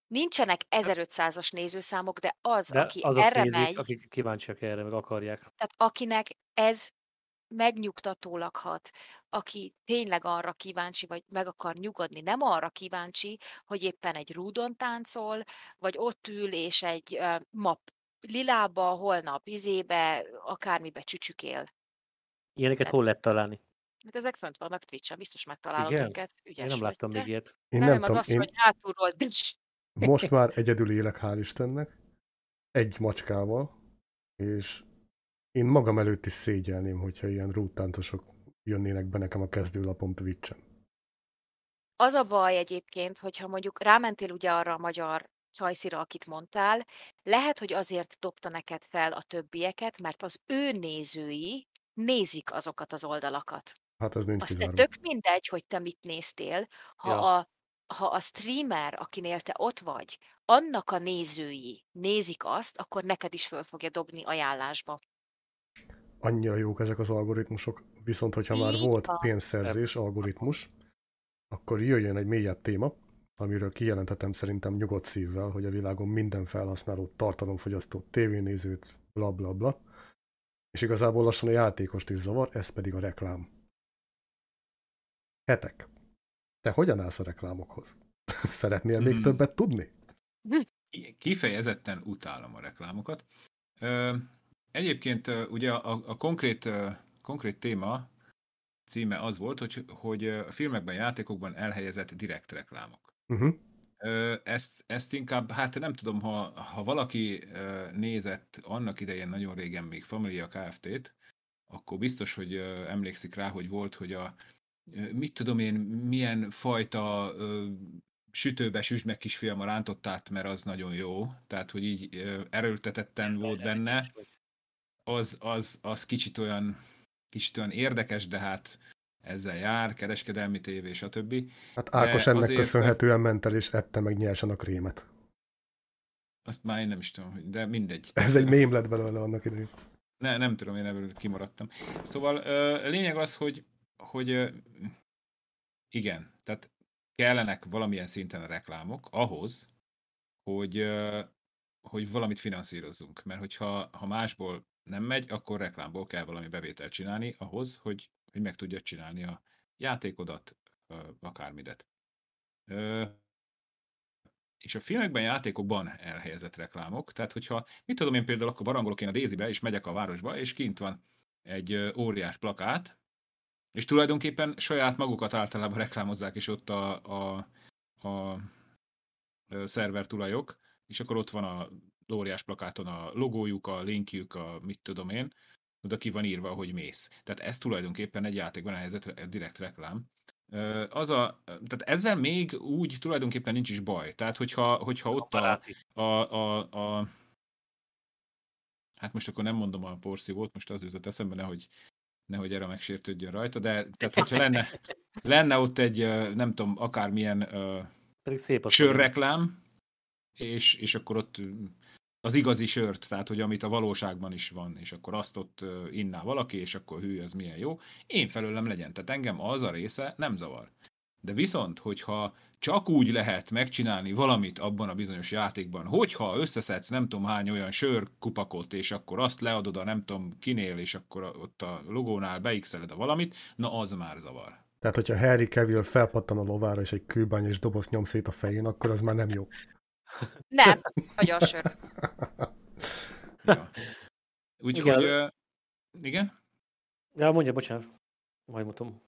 Nincsenek 1500-as nézőszámok, de az, De aki azok erre nézik, megy, akik kíváncsiak erre, meg akarják. Tehát akinek ez megnyugtatólag hat, aki tényleg arra kíváncsi, vagy meg akar nyugodni, nem arra kíváncsi, hogy éppen egy rúdon táncol, vagy ott ül, és egy ö, map lilába, holnap izébe, akármibe csücsükél. Ilyeneket hol lehet találni? Hát ezek fönt vannak Twitch-en, biztos megtalálod Igen? őket. Én Ügyes nem vagy láttam még ilyet. Én Nem, nem az tudom, az, én hogy hátulról most már egyedül élek, hál' Istennek, egy macskával, és én magam előtt is szégyelném, hogyha ilyen rúttántosok jönnének be nekem a kezdőlapom Twitch-en. Az a baj egyébként, hogyha mondjuk rámentél ugye arra a magyar csajszira, akit mondtál, lehet, hogy azért dobta neked fel a többieket, mert az ő nézői nézik azokat az oldalakat. Hát ez nincs Azt te kizárva. tök mindegy, hogy te mit néztél, ha, Ja. a, ha a streamer, akinél te ott vagy, annak a nézői nézik azt, akkor neked is föl fogja dobni ajánlásba. Annyira jók ezek az algoritmusok, viszont hogyha már Így volt van. pénzszerzés algoritmus, akkor jöjjön egy mélyebb téma, amiről kijelentetem szerintem nyugodt szívvel, hogy a világon minden felhasználót, tartalomfogyasztót, tévénézőt, bla bla bla, és igazából lassan a játékost is zavar, ez pedig a reklám. Hetek. Te hogyan állsz a reklámokhoz? Szeretnél még Hmm. többet tudni? Ki- Kifejezetten utálom a reklámokat. Ö, egyébként ugye a, a konkrét, konkrét téma címe az volt, hogy, hogy a filmekben, játékokban elhelyezett direkt reklámok. Uh-huh. Ezt, ezt inkább, hát nem tudom, ha, ha valaki nézett annak idején nagyon régen még Familia Kft-t, akkor biztos, hogy emlékszik rá, hogy volt, hogy a mit tudom én, milyen fajta ö, sütőbe süsd meg kisfiam a rántottát, mert az nagyon jó. Tehát, hogy így erőltetetten volt benne, az, az, az kicsit olyan kicsit olyan érdekes, de hát ezzel jár, kereskedelmi tévé, stb. Hát Ákos De ennek azért- köszönhetően ment el, és ette meg nyersen a krémet. Azt már én nem is tudom, de mindegy. Ez egy mém lett belőle annak idején. Ne, nem tudom, én ebből kimaradtam. Szóval a lényeg az, hogy, hogy igen, tehát kellenek valamilyen szinten a reklámok ahhoz, hogy, hogy valamit finanszírozzunk. Mert hogyha ha másból nem megy, akkor reklámból kell valami bevételt csinálni ahhoz, hogy, hogy meg tudja csinálni a játékodat, akármidet. És a filmekben, játékokban elhelyezett reklámok, tehát hogyha, mit tudom én például, akkor barangolok én a Dézibe, és megyek a városba, és kint van egy óriás plakát, és tulajdonképpen saját magukat általában reklámozzák is ott a, a, a, szerver tulajok, és akkor ott van a óriás plakáton a logójuk, a linkjük, a mit tudom én, oda ki van írva, hogy mész. Tehát ez tulajdonképpen egy játékban elhelyezett re- direkt reklám. Az a, tehát ezzel még úgy tulajdonképpen nincs is baj. Tehát, hogyha, hogyha ott a, a, a, a, hát most akkor nem mondom a porszívót, most az jutott eszembe, nehogy, nehogy erre megsértődjön rajta, de tehát, hogyha lenne, lenne ott egy, nem tudom, akármilyen Pedig szép sörreklám, és, és akkor ott az igazi sört, tehát hogy amit a valóságban is van, és akkor azt ott inná valaki, és akkor hű, ez milyen jó. Én felőlem legyen, tehát engem az a része nem zavar. De viszont, hogyha csak úgy lehet megcsinálni valamit abban a bizonyos játékban, hogyha összeszedsz nem tudom hány olyan sörkupakot, és akkor azt leadod a nem tudom kinél, és akkor ott a logónál beixeled a valamit, na az már zavar. Tehát, hogyha Harry Cavill felpattan a lovára, és egy kőbány és doboz nyom szét a fején, akkor az már nem jó. Nem, nagyon sör. Ja. Úgyhogy, ö, igen? Ja, mondja, bocsánat. Majd mutom.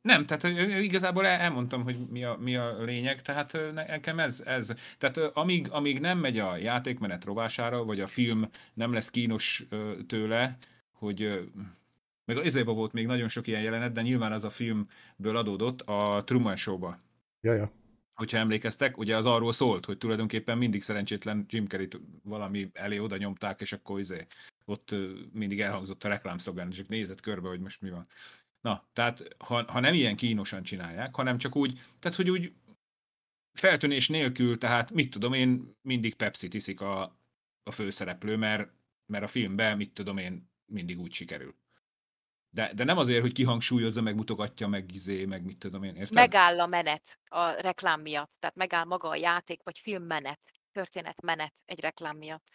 Nem, tehát igazából el- elmondtam, hogy mi a, mi a lényeg, tehát nekem ez, ez tehát amíg, amíg nem megy a játékmenet rovására, vagy a film nem lesz kínos tőle, hogy meg az izéba volt még nagyon sok ilyen jelenet, de nyilván az a filmből adódott a Truman Show-ba. Ja, ja. Hogyha emlékeztek, ugye az arról szólt, hogy tulajdonképpen mindig szerencsétlen Jim Carrey-t valami elé oda nyomták, és akkor izé, ott mindig elhangzott a reklámszlogán, és nézett körbe, hogy most mi van. Na, tehát ha, ha nem ilyen kínosan csinálják, hanem csak úgy, tehát hogy úgy feltűnés nélkül, tehát mit tudom én, mindig Pepsi tiszik a, a főszereplő, mert, mert a filmben, mit tudom én, mindig úgy sikerül. De, de nem azért, hogy kihangsúlyozza, meg mutogatja, meg izé, meg mit tudom én, érted? Megáll a menet a reklám miatt. Tehát megáll maga a játék, vagy film menet, történet menet egy reklám miatt.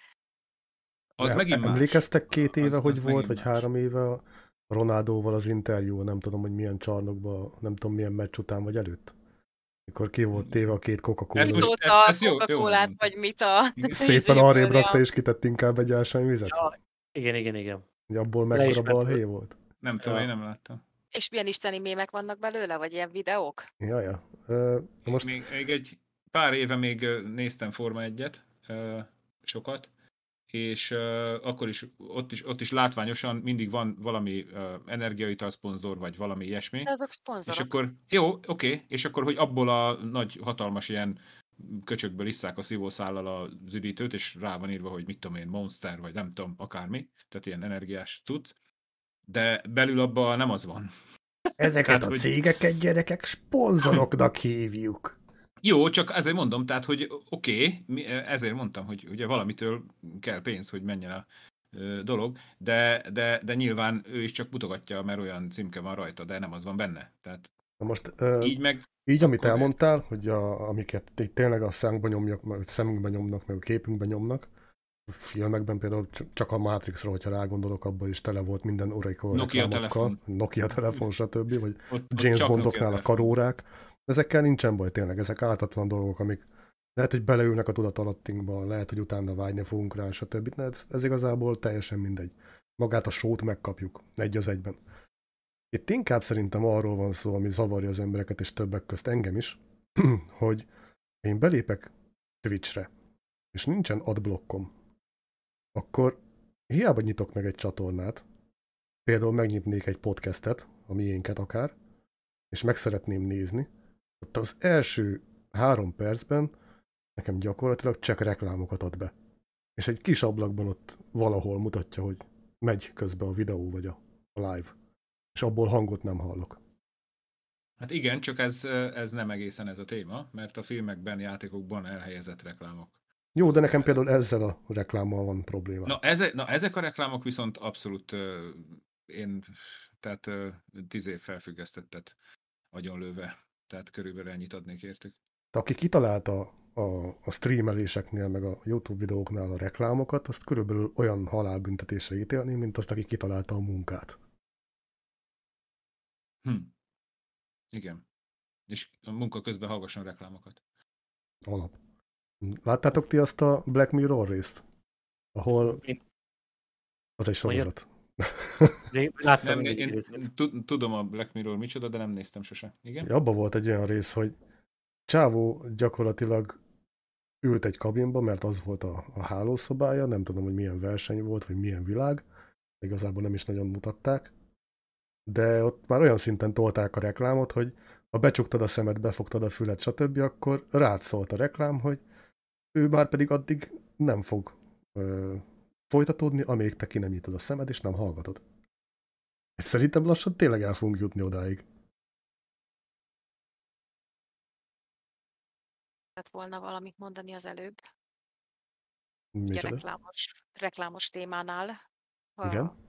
Az Em- megint más. Emlékeztek két Az- éve, az hogy megint volt, vagy más. három éve a Ronaldóval az interjú, nem tudom, hogy milyen csarnokban, nem tudom milyen meccs után vagy előtt. Mikor ki volt téve a két Ez Coca-Cola. most- Ott ez- ez jó- jó Coca-Colát, mondtad. vagy mit a... Szépen izéből, arrébb ja. rakta, és kitett inkább egy ásványvizet. Ja, igen, igen, igen. Hogy abból mekkora balhé volt. Nem tudom, Ja. én nem láttam. És milyen isteni mémek vannak belőle, vagy ilyen videók? Ja, ja. Ö, most Még, még egy pár éve még néztem Forma 1-et, ö, sokat, és akkor is ott, is ott is látványosan mindig van valami energiaital szponzor, vagy valami ilyesmi. De azok És szponzorok. akkor, jó, oké, és akkor, hogy abból a nagy, hatalmas ilyen köcsökből isszák a szívószállal az üdítőt, és rá van írva, hogy mit tudom én, Monster, vagy nem tudom, akármi, tehát ilyen energiás cucc, de belül abban nem az van. ezeket Tehát, a hogy- cégeket, gyerekek, szponzoroknak hívjuk. Jó, csak ezért mondom, tehát, hogy oké, okay, ezért mondtam, hogy ugye valamitől kell pénz, hogy menjen a dolog, de, de, de nyilván ő is csak mutogatja, mert olyan címke van rajta, de nem az van benne. Tehát Na most így meg, Így, amit elmondtál, hogy a, amiket tényleg a szánkba nyomjak, meg szemünkbe nyomnak, meg a képünkbe nyomnak, filmekben például csak a Matrixra, hogyha rágondolok, abban is tele volt minden Oracle Nokia reklámokkal, telefon. Nokia telefon, stb., vagy ott, ott James csak Bondoknál a karórák. Ezekkel nincsen baj tényleg, ezek áltatlan dolgok, amik lehet, hogy beleülnek a tudatalattinkba, lehet, hogy utána vágyni fogunk rá, stb. Ez, ez igazából teljesen mindegy. Magát a sót megkapjuk, egy az egyben. Itt inkább szerintem arról van szó, ami zavarja az embereket, és többek közt engem is, hogy én belépek Twitchre, és nincsen adblockom, akkor hiába nyitok meg egy csatornát, például megnyitnék egy podcastet, a miénket akár, és meg szeretném nézni, ott az első három percben nekem gyakorlatilag csak reklámokat ad be. És egy kis ablakban ott valahol mutatja, hogy megy közben a videó vagy a, live. És abból hangot nem hallok. Hát igen, csak ez, ez nem egészen ez a téma, mert a filmekben, játékokban elhelyezett reklámok. Jó, de nekem például ezzel a reklámmal van probléma. Na, ezek, na ezek a reklámok viszont abszolút ö, én, tehát ö, tíz év felfüggesztettet agyonlőve, tehát körülbelül ennyit adnék értük. De aki kitalálta a, a streameléseknél, meg a YouTube videóknál a reklámokat, azt körülbelül olyan halálbüntetésre ítélni, mint azt, aki kitalálta a munkát. Hm. Igen. És a munka közben hallgasson reklámokat. Alap. Láttátok ti azt a Black Mirror részt? Ahol Én, az egy sorozat. én láttam Nem, én, tud- tudom a Black Mirror micsoda, de nem néztem sose. Igen? Abba volt egy olyan rész, hogy Csávó gyakorlatilag ült egy kabinba, mert az volt a, a hálószobája, nem tudom, hogy milyen verseny volt, vagy milyen világ, igazából nem is nagyon mutatták, de ott már olyan szinten tolták a reklámot, hogy ha becsuktad a szemed, befogtad a fület, stb., akkor rád szólt a reklám, hogy ő már pedig addig nem fog ö, folytatódni, amíg te ki nem nyitod a szemed, és nem hallgatod. Hát Szerintem lassan tényleg el fogunk jutni odáig. lett volna valamit mondani az előbb, ugye Micsoda? reklámos, reklámos témánál. Igen.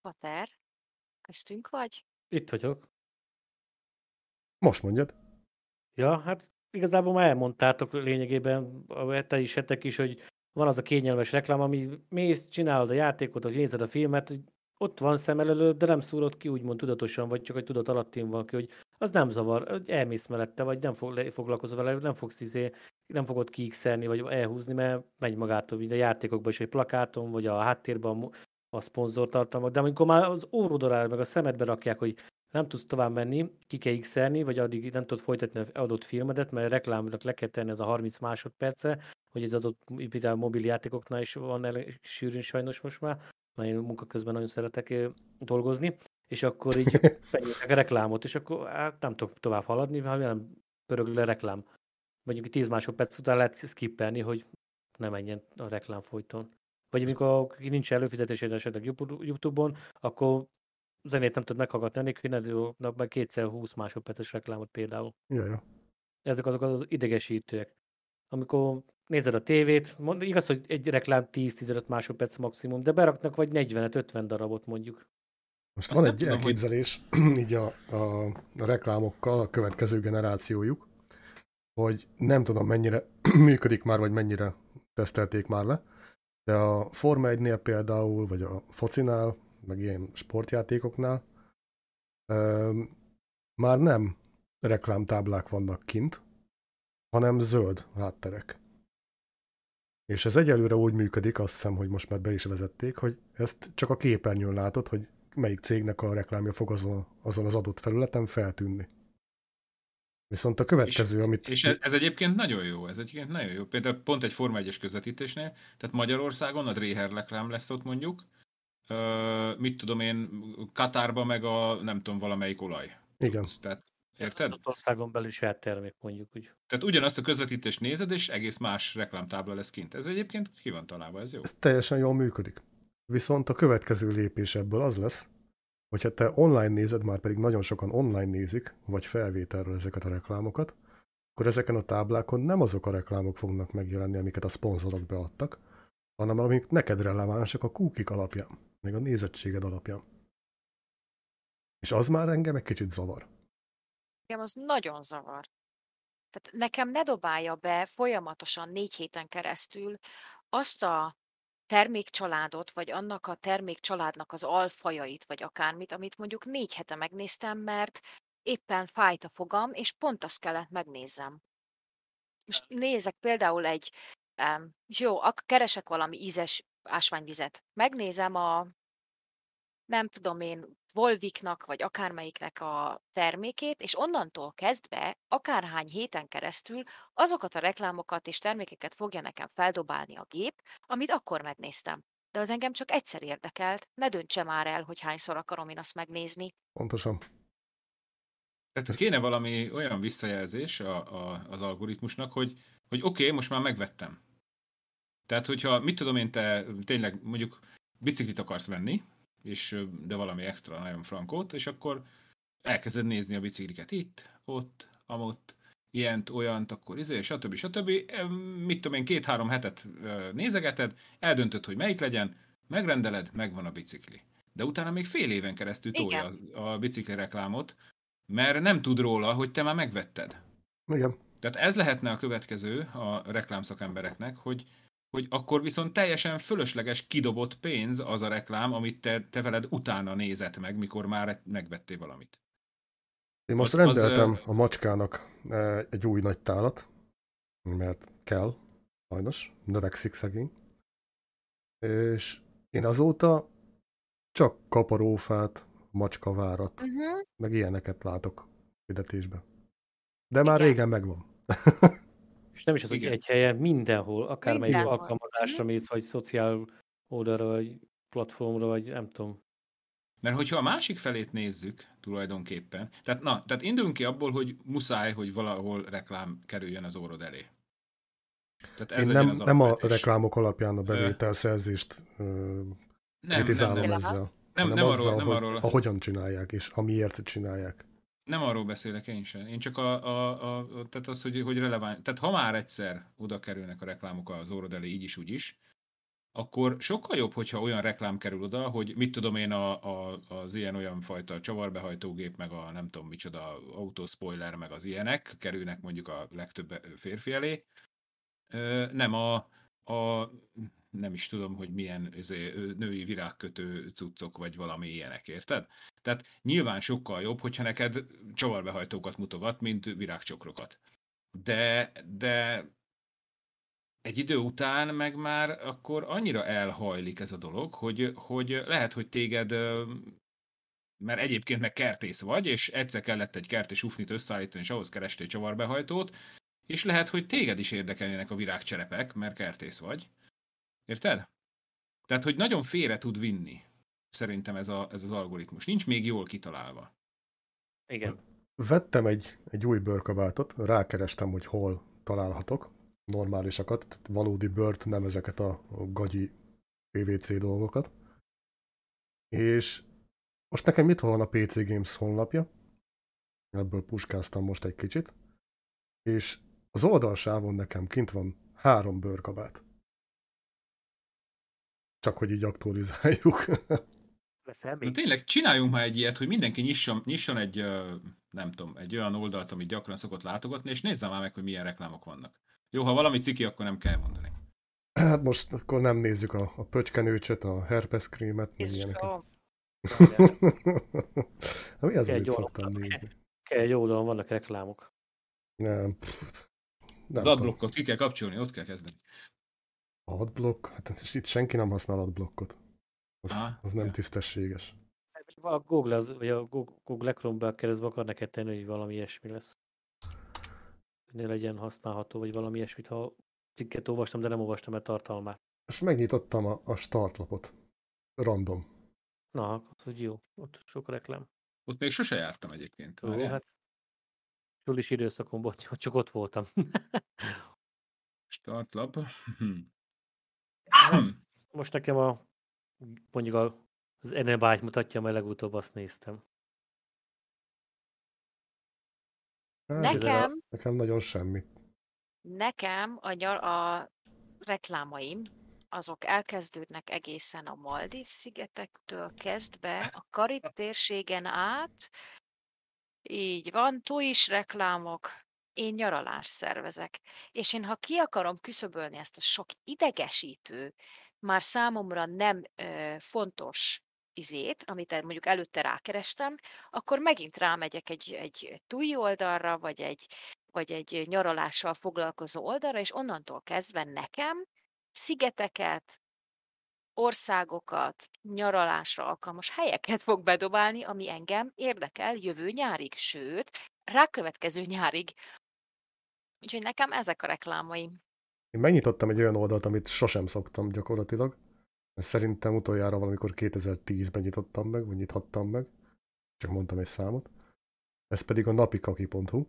Pater, köztünk vagy? Itt vagyok. Most mondjad. Ja, hát igazából már elmondtátok lényegében, te is, hetek is, hogy van az a kényelmes reklám, ami mész, csinálod a játékot, vagy nézed a filmet, hogy ott van szem előtt, de nem szúrod ki úgymond tudatosan, vagy csak egy tudat alattin van ki, hogy az nem zavar, hogy elmész mellette, vagy nem fog, foglalkozol vele, nem fogsz izé, nem fogod kiixelni, vagy elhúzni, mert megy magától, mint a játékokban is, egy plakáton, vagy a háttérben a, a szponzortartalmak, de amikor már az órodorára, meg a szemedbe rakják, hogy nem tudsz tovább menni, ki kell x vagy addig nem tudod folytatni az adott filmedet, mert reklámnak le kell tenni ez a 30 másodperce, hogy ez adott például mobil játékoknál is van elég sűrűn sajnos most már, mert én munka közben nagyon szeretek dolgozni, és akkor így a reklámot, és akkor hát nem tudok tovább haladni, mert nem pörög le reklám. Mondjuk 10 másodperc után lehet skippelni, hogy ne menjen a reklám folyton. Vagy amikor nincs előfizetés esetleg YouTube-on, akkor zenét nem tud meghallgatni, anélkül, hogy ne dobnak meg kétszer 20 másodperces reklámot például. Jaja. Ezek azok az idegesítőek. Amikor nézed a tévét, mond, igaz, hogy egy reklám 10-15 másodperc maximum, de beraknak vagy 40-50 darabot mondjuk. Most Azt van egy tudom, elképzelés hogy... így a, a, a reklámokkal, a következő generációjuk, hogy nem tudom mennyire működik már, vagy mennyire tesztelték már le, de a Forma 1-nél például, vagy a focinál, meg ilyen sportjátékoknál ö, már nem reklámtáblák vannak kint, hanem zöld hátterek. És ez egyelőre úgy működik, azt hiszem, hogy most már be is vezették, hogy ezt csak a képernyőn látod, hogy melyik cégnek a reklámja fog azon, azon az adott felületen feltűnni. Viszont a következő, és, amit... És ez egyébként nagyon jó, ez egyébként nagyon jó. Például pont egy Forma 1-es közvetítésnél, tehát Magyarországon a Dréher reklám lesz ott mondjuk, uh, mit tudom én, Katárban meg a nem tudom, valamelyik olaj. Igen. Tehát Érted? Az országon belül saját termék mondjuk úgy. Tehát ugyanazt a közvetítést nézed, és egész más reklámtábla lesz kint. Ez egyébként ki van találva, ez jó. Ez teljesen jól működik. Viszont a következő lépés ebből az lesz, hogyha te online nézed, már pedig nagyon sokan online nézik, vagy felvételről ezeket a reklámokat, akkor ezeken a táblákon nem azok a reklámok fognak megjelenni, amiket a szponzorok beadtak, hanem amik neked relevánsak a kúkik alapján, meg a nézettséged alapján. És az már engem egy kicsit zavar. Engem az nagyon zavar. Tehát nekem ne dobálja be folyamatosan négy héten keresztül azt a termékcsaládot, vagy annak a termékcsaládnak az alfajait, vagy akármit, amit mondjuk négy hete megnéztem, mert éppen fájt a fogam, és pont azt kellett megnézzem. Most nézek például egy, jó, akkor keresek valami ízes ásványvizet. Megnézem a nem tudom én, Volviknak, vagy akármelyiknek a termékét, és onnantól kezdve, akárhány héten keresztül azokat a reklámokat és termékeket fogja nekem feldobálni a gép, amit akkor megnéztem. De az engem csak egyszer érdekelt, ne döntse már el, hogy hányszor akarom én azt megnézni. Pontosan. Tehát kéne valami olyan visszajelzés a, a, az algoritmusnak, hogy, hogy oké, okay, most már megvettem. Tehát, hogyha mit tudom én, te tényleg mondjuk biciklit akarsz venni, és, de valami extra nagyon frankót, és akkor elkezded nézni a bicikliket itt, ott, amott, ilyent, olyant, akkor izé, stb. stb. Mit tudom én, két-három hetet nézegeted, eldöntöd, hogy melyik legyen, megrendeled, megvan a bicikli. De utána még fél éven keresztül tolja a, a bicikli reklámot, mert nem tud róla, hogy te már megvetted. Igen. Tehát ez lehetne a következő a reklámszakembereknek, hogy hogy akkor viszont teljesen fölösleges kidobott pénz az a reklám, amit te, te veled utána nézett meg, mikor már megvettél valamit. Én most az, rendeltem az, a macskának egy új nagy tálat, mert kell, sajnos, növekszik szegény. És én azóta csak kaparófát, macskavárat, uh-huh. meg ilyeneket látok fizetésben. De már Igen. régen megvan. Nem is az, hogy egy helyen, mindenhol, akármelyik mindenhol. alkalmazásra mhm. mész, vagy szociál oldalra, vagy platformra, vagy nem tudom. Mert hogyha a másik felét nézzük tulajdonképpen, tehát, na, tehát induljunk ki abból, hogy muszáj, hogy valahol reklám kerüljön az órod elé. Tehát ez Én nem, az nem a reklámok alapján a bevételszerzést nem, kritizálom nem, nem. ezzel. Nem, nem, azzal, arról, nem hogy, arról. A hogyan csinálják, és amiért csinálják. Nem arról beszélek én sem. Én csak a, a, a, tehát az, hogy, hogy releváns. Tehát ha már egyszer oda kerülnek a reklámok az órod elé, így is, úgy is, akkor sokkal jobb, hogyha olyan reklám kerül oda, hogy mit tudom én, a, a, az ilyen-olyan fajta csavarbehajtógép, meg a nem tudom micsoda autóspoiler, meg az ilyenek kerülnek mondjuk a legtöbb férfi elé. Nem a, a nem is tudom, hogy milyen ö, női virágkötő cuccok, vagy valami ilyenek, érted? Tehát nyilván sokkal jobb, hogyha neked csavarbehajtókat mutogat, mint virágcsokrokat. De, de egy idő után meg már akkor annyira elhajlik ez a dolog, hogy, hogy lehet, hogy téged, mert egyébként meg kertész vagy, és egyszer kellett egy kerti sufnit összeállítani, és ahhoz kerestél csavarbehajtót, és lehet, hogy téged is érdekelnének a virágcserepek, mert kertész vagy. Érted? Tehát, hogy nagyon félre tud vinni, szerintem ez, a, ez az algoritmus. Nincs még jól kitalálva. Igen. Vettem egy, egy új bőrkabátot, rákerestem, hogy hol találhatok normálisakat, tehát valódi bőrt, nem ezeket a gagyi PVC dolgokat. És most nekem itt van a PC Games honlapja, ebből puskáztam most egy kicsit, és az oldalsávon nekem kint van három bőrkabát. Csak hogy így aktualizáljuk. Még? tényleg, csináljunk már egy ilyet, hogy mindenki nyisson, nyisson egy, nem tudom, egy olyan oldalt, amit gyakran szokott látogatni, és nézze már meg, hogy milyen reklámok vannak. Jó, ha valami ciki, akkor nem kell mondani. Hát most akkor nem nézzük a, a pöcskenőcsöt, a herpes krémet, meg ilyeneket. Jézusom, Mi az, amit szoktam nézni? Kell, egy oldalon vannak reklámok. Nem, pff, nem Az tudom. adblockot ki kell kapcsolni, ott kell kezdeni. Adblock? Hát és itt senki nem használ adblockot. Az, Aha, az nem tisztességes. A Google, az, vagy a Google, Chrome-be keresztbe akar neked tenni, hogy valami ilyesmi lesz. Ne legyen használható, vagy valami ilyesmit, ha cikket olvastam, de nem olvastam el tartalmát. És megnyitottam a, a startlapot. Random. Na, az hogy jó. Ott sok reklám. Ott még sose jártam egyébként. Jó, Várjál. hát sulis időszakomban hogy csak ott voltam. Startlap. Hm. Most nekem a mondjuk a, az Enebyte mutatja, mert legutóbb azt néztem. Hát, Nekem, Nekem nagyon semmi. nekem a, nyar, a reklámaim, azok elkezdődnek egészen a Maldív szigetektől kezdve, a Karib térségen át, így van, is reklámok, én nyaralást szervezek. És én, ha ki akarom küszöbölni ezt a sok idegesítő, már számomra nem ö, fontos izét, amit mondjuk előtte rákerestem, akkor megint rámegyek egy, egy TUI oldalra, vagy egy, vagy egy nyaralással foglalkozó oldalra, és onnantól kezdve nekem szigeteket, országokat, nyaralásra alkalmas helyeket fog bedobálni, ami engem érdekel jövő nyárig, sőt, rákövetkező nyárig. Úgyhogy nekem ezek a reklámaim. Én megnyitottam egy olyan oldalt, amit sosem szoktam gyakorlatilag. Szerintem utoljára valamikor 2010-ben nyitottam meg, vagy nyithattam meg. Csak mondtam egy számot. Ez pedig a napikaki.hu.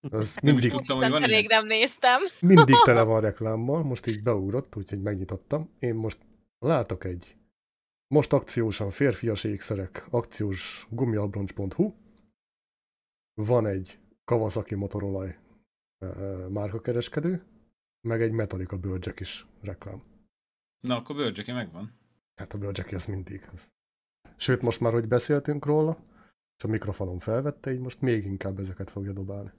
Ez Nem is mindig, tudtam, hogy van rég nem néztem. mindig tele van reklámmal, most így beugrott, úgyhogy megnyitottam. Én most látok egy most akciósan férfias ékszerek, akciós gumiabroncs.hu. Van egy Kawasaki motorolaj márkakereskedő, meg egy Metallica bőrcsek is reklám. Na, akkor Börgyeki megvan. Hát a bőrcseki az mindig. Az. Sőt, most már, hogy beszéltünk róla, és a mikrofonom felvette, így most még inkább ezeket fogja dobálni.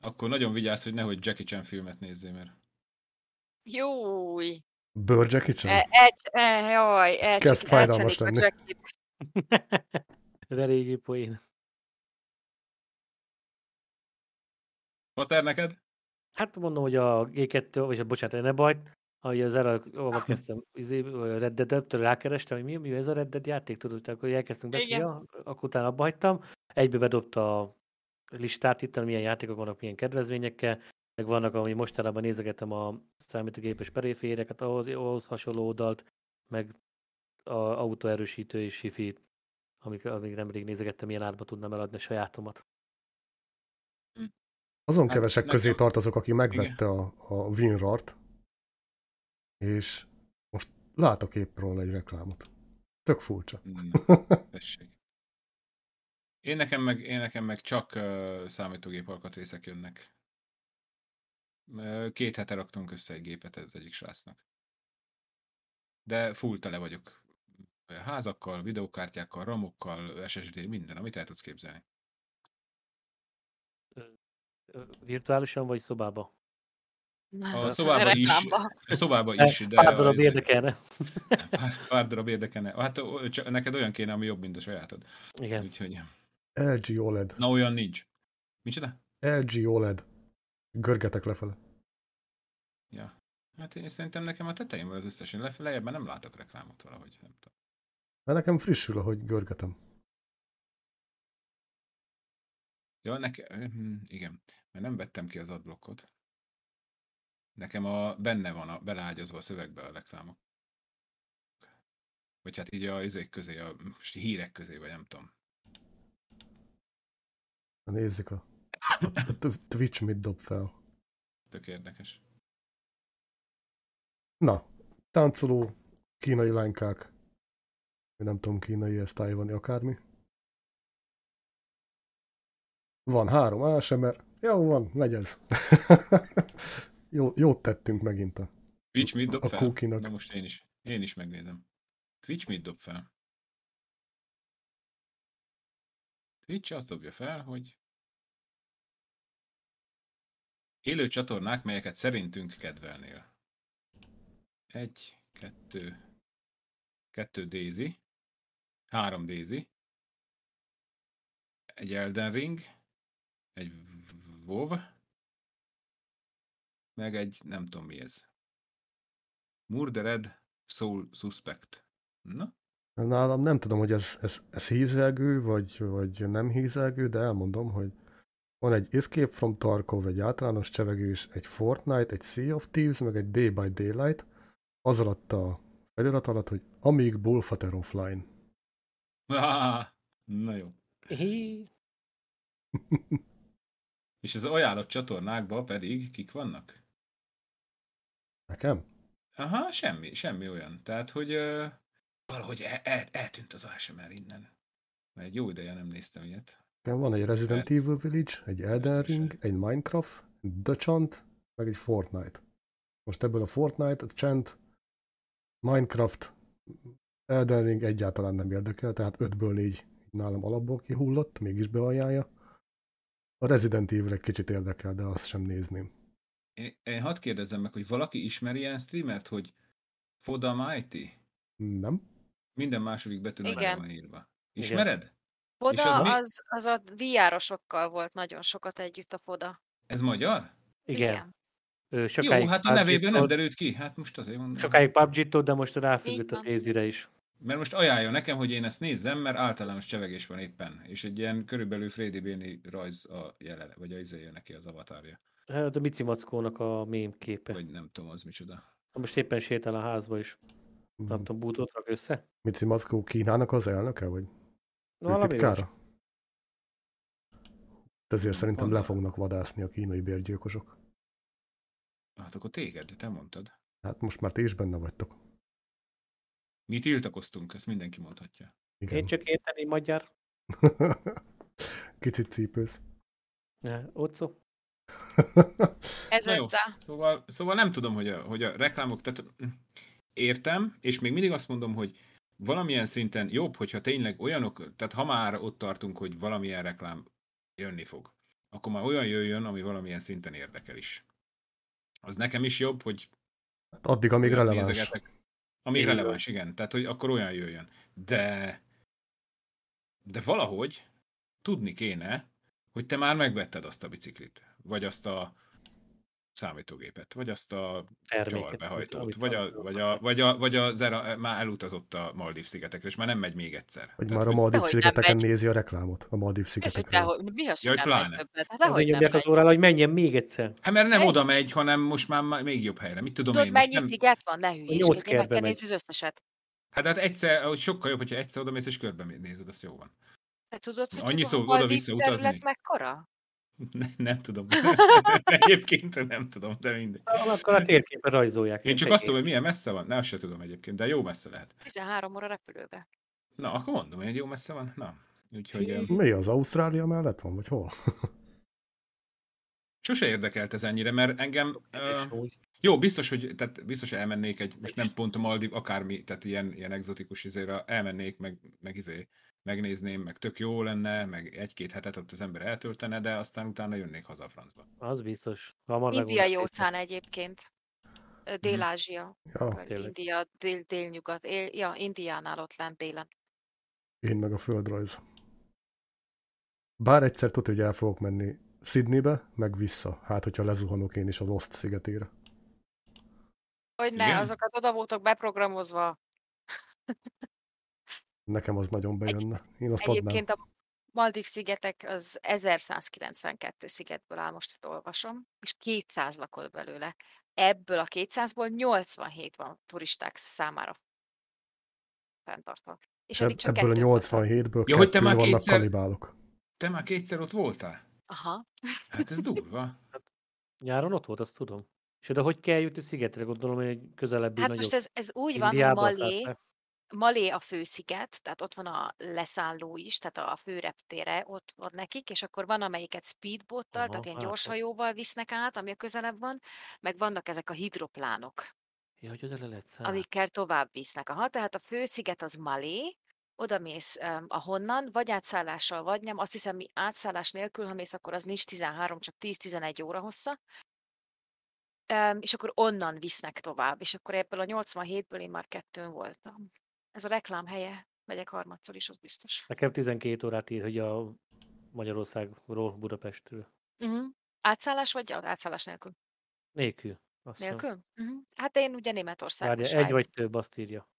Akkor nagyon vigyázz, hogy nehogy Jackie Chan filmet nézzél, mert Júj! Bőrcseki csak? E, egy, e, jaj, el, kezd fájdalmas lenni. De régi poén. Pater neked? Hát mondom, hogy a G2, vagy a bocsánat, Enebyte, ahogy az erre ahova kezdtem, izé, Red dead rákerestem, hogy mi, mi ez a Red Dead játék, tudod, akkor elkezdtünk beszélni, ja, akkor utána abba hagytam, egybe bedobta a listát itt, milyen játékok vannak, milyen kedvezményekkel, meg vannak, ami mostanában nézegetem a számítógépes periféreket, ahhoz, ahhoz hasonló oldalt, meg a autóerősítő és hifi, amik, amik nemrég nézegettem, milyen árba tudnám eladni a sajátomat. Azon Hát kevesek nekem- közé tartozok, aki megvette a, a WinRAR-t, és most látok épp róla egy reklámot. Tök furcsa. Na, tessék. Én nekem meg, én nekem meg csak uh, számítógép alkatrészek jönnek. Két hete raktunk össze egy gépet az egyik srácnak. De full tele vagyok. Házakkal, videókártyákkal, ramokkal, SSD, minden, amit el tudsz képzelni. Virtuálisan vagy szobába? A szobában is, Reklámba. a szobában De is, de... Pár darab érdekelne. Pár, pár darab érdekelne. Hát csak neked olyan kéne, ami jobb, mint a sajátod. Igen. Úgyhogy, LG OLED. na olyan nincs. Micsoda? LG OLED. Görgetek lefele. Ja. Hát én szerintem nekem a tetején van az összesen. Lejjebben nem látok reklámot valahogy. Nem tudom. Mert nekem frissül, ahogy görgetem. Ja, nekem, igen, mert nem vettem ki az adblockot. Nekem a, benne van a, beleágyazva a szövegbe a reklámok. Vagy hát így a izék közé, a most hírek közé, vagy nem tudom. Na nézzük a, a t- Twitch mit dob fel. Tök érdekes. Na, táncoló kínai lánykák. Nem tudom, kínai, ez tájvani, akármi. Van három ASMR. Jó van, megy ez. Jó, jót tettünk megint a, Twitch mit dob a fel? Cookie-nak. De most én is, én is megnézem. Twitch mit dob fel? Twitch azt dobja fel, hogy élő csatornák, melyeket szerintünk kedvelnél. Egy, kettő, kettő Daisy, három Daisy, egy Elden Ring, egy WoW, meg egy nem tudom mi ez. Murdered Soul Suspect. Na, Nálam nem tudom, hogy ez, ez, ez hízelgő, vagy, vagy nem hízelgő, de elmondom, hogy van egy Escape from Tarkov, egy általános csevegés, egy Fortnite, egy Sea of Thieves, meg egy Day by Daylight. Az alatt a felirat alatt, hogy Amíg Bullfater Offline. Ah, na jó. És az ajánlott csatornákban pedig kik vannak? Nekem? Aha, semmi, semmi olyan. Tehát, hogy ö, valahogy el, el, eltűnt az ASMR innen. Mert egy jó ideje nem néztem ilyet. Van egy Resident Evil Village, egy Elden. Ring, egy Minecraft, egy The Chant, meg egy Fortnite. Most ebből a Fortnite, a Chant, Minecraft, Elden Ring egyáltalán nem érdekel, tehát 5-ből 4 nálam alapból kihullott, mégis beajánlja. A Resident Evil egy kicsit érdekel, de azt sem nézném. Én, én hadd kérdezzem meg, hogy valaki ismeri ilyen streamert, hogy Foda Mighty? Nem? Minden második betű Igen. van írva. Ismered? Foda az az, az a VR-osokkal volt nagyon sokat együtt a Foda. Ez magyar? Igen. Ő Jó, hát a nevéből nem derült ki. Hát most azért mondom. Sokáig pubg de most ráfüggött a. Daisy-re is. Mert most ajánlja nekem, hogy én ezt nézzem, mert általános csevegés van éppen. És egy ilyen körülbelül Freddy Béni rajz a jelele, vagy a izéje neki az avatárja. Hát a Mici Mackónak a mém képe. Vagy nem tudom, az micsoda. Most éppen sétál a házba is. Nem tudom, bútót rak össze? Mici Mackó Kínának az elnöke, vagy Valami titkára? Ezért szerintem le Honnan? fognak vadászni a kínai bérgyilkosok. Hát akkor téged, te mondtad. Hát most már ti is benne vagytok. Mi tiltakoztunk, ezt mindenki mondhatja. Igen. Én csak érteni magyar. Kicsit cípősz. Ne, Otco. Ez jó. Szóval, szóval nem tudom, hogy a, hogy a reklámok, tehát mm, értem, és még mindig azt mondom, hogy valamilyen szinten jobb, hogyha tényleg olyanok, tehát ha már ott tartunk, hogy valamilyen reklám jönni fog, akkor már olyan jöjjön, ami valamilyen szinten érdekel is. Az nekem is jobb, hogy Hát Addig, amíg releváns. nézegetek. Így van. releváns, igen. Tehát, hogy akkor olyan jöjjön. De, de valahogy tudni kéne, hogy te már megvetted azt a biciklit, vagy azt a számítógépet, vagy azt a amit- vagy, a, vagy, a, vagy, a, vagy a Zera már elutazott a Maldív szigetekre, és már nem megy még egyszer. Vagy Tehát, már a Maldív szigeteken megy. nézi a reklámot, a Maldív Ez, hogy szigetekről. dehogy, mi az, hogy nem megy pláne. többet? Hát Azért nyomják az megy. órára, hogy menjen még egyszer. Hát mert nem Egy- oda megy, hanem most már má- még jobb helyre. Mit tudom Tudod, én mennyi nem... sziget van? Ne nyolc hülyéskedj, én meg kell megy. nézni az összeset. Hát, hát egyszer, hogy sokkal jobb, hogyha egyszer oda mész és körbe nézed, az jó van. Te tudod, hogy Annyi szó, oda-vissza utazni? mekkora? Ne, nem tudom. Egyébként nem tudom, de mindegy. Akkor a térképen rajzolják. Én csak azt tudom, hogy milyen messze van. Ne, azt se tudom egyébként, de jó messze lehet. 13 óra repülőbe. Na, akkor mondom, hogy jó messze van. Na, úgyhogy Mi az, Ausztrália mellett van, vagy hol? sose érdekelt ez ennyire, mert engem... Uh, jó, biztos, hogy tehát biztos elmennék egy, most nem pont a Maldiv, akármi, tehát ilyen, ilyen exotikus izére, elmennék, meg, meg izé, megnézném, meg tök jó lenne, meg egy-két hetet ott az ember eltöltene, de aztán utána jönnék haza a francba. Az biztos. Hamar Indiai volna óceán egyébként. Dél-Ázsia. Ja. India, dél, délnyugat. Él, ja, Indiánál ott lent délen. én meg a földrajz. Bár egyszer tudja, hogy el fogok menni Sydneybe, meg vissza. Hát, hogyha lezuhanok én is a Lost szigetére. Hogy ne, Igen? azokat oda voltak beprogramozva. Nekem az nagyon bejönne. Én azt adnám. Egyébként a Maldív szigetek az 1192 szigetből áll, most itt olvasom, és 200 lakott belőle. Ebből a 200-ból 87 van turisták számára fenntartva. És Ebb, csak ebből a kettő voltak. 87-ből Ja, hogy te már vannak kétszer- kanibálok. Te már kétszer ott voltál? Aha. Hát ez durva. Nyáron ott volt, azt tudom. És oda hogy kell jutni szigetre? Gondolom, hogy egy közelebbi Hát nagyobb most ez, ez úgy van, hogy Malé, Malé a fősziget, tehát ott van a leszálló is, tehát a főreptére ott van nekik, és akkor van amelyiket speedboattal, Aha, tehát ilyen hát gyors ott. hajóval visznek át, ami a közelebb van, meg vannak ezek a hidroplánok, Ja, hogy oda le lehet szállni. amikkel tovább visznek. Aha, tehát a fősziget az Malé, oda mész um, ahonnan, vagy átszállással, vagy nem. Azt hiszem, mi átszállás nélkül, ha mész, akkor az nincs 13, csak 10-11 óra hossza. Um, és akkor onnan visznek tovább, és akkor ebből a 87-ből én már kettőn voltam. Ez a reklám helye, megyek harmadszor is, az biztos. Nekem 12 órát ír, hogy a Magyarországról Budapestről. Uh-huh. Átszállás vagy átszállás nélkül? Nélkül. Azt. Nélkül? Uh-huh. Hát én ugye Németország. Várja, egy vagy több, azt írja.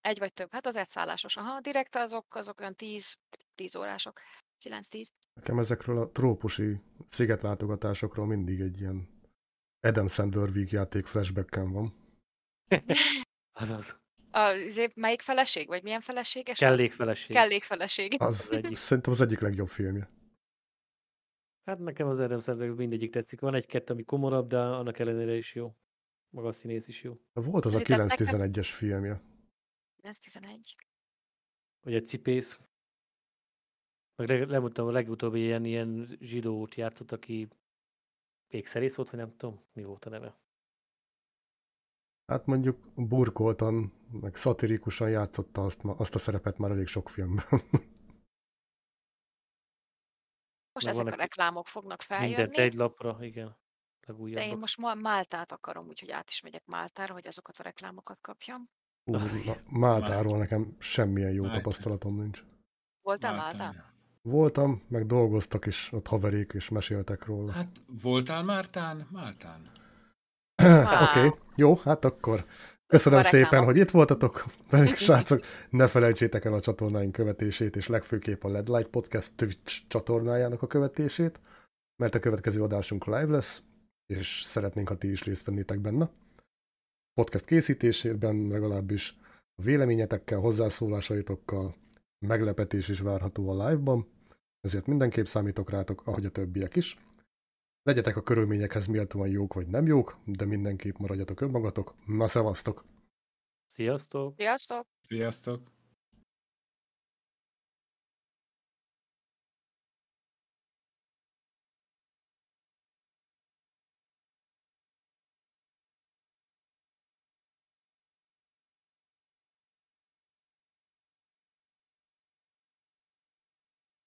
Egy vagy több. Hát az átszállásos. Aha, direkt azok, azok olyan 10, 10 órások. 9-10. Nekem ezekről a trópusi szigetlátogatásokról mindig egy ilyen Adam Sandler vígjáték flashbacken van. Azaz. A, azért melyik feleség? Vagy milyen feleséges? Kellékfeleség. Kellékfeleség. Az, Az egyik. szerintem az egyik legjobb filmje. Hát nekem az Adam Sandler mindegyik tetszik. Van egy-kettő, ami komorabb, de annak ellenére is jó. Maga a színész is jó. Volt az a Tehát nekem- 911-es filmje. Ez 11. Vagy egy cipész. Meg le- lemutattam a legutóbbi ilyen, ilyen zsidót játszott, aki ékszerész volt, vagy nem tudom, mi volt a neve. Hát mondjuk burkoltan, meg szatirikusan játszotta azt, ma- azt a szerepet már elég sok filmben. Most ezek a reklámok fognak Mindent feljönni, egy lapra, igen. de én Legújabbak. most ma Máltát akarom, úgyhogy át is megyek Máltára, hogy azokat a reklámokat kapjam. Ú, na, Máltáról nekem semmilyen jó Málta. tapasztalatom nincs. Voltál Máltán. Máltán? Voltam, meg dolgoztak is ott haverék, és meséltek róla. Hát voltál Mártán? Máltán? Oké, okay, jó, hát akkor köszönöm a szépen, hogy itt voltatok, pedig srácok, ne felejtsétek el a csatornáink követését, és legfőképp a LED Light Podcast Twitch csatornájának a követését, mert a következő adásunk live lesz, és szeretnénk, ha ti is részt vennétek benne. Podcast készítésében legalábbis a véleményetekkel, hozzászólásaitokkal meglepetés is várható a live-ban, ezért mindenképp számítok rátok, ahogy a többiek is. Legyetek a körülményekhez méltóan jók vagy nem jók, de mindenképp maradjatok önmagatok. Na, szevasztok! Sziasztok! Sziasztok! Sziasztok!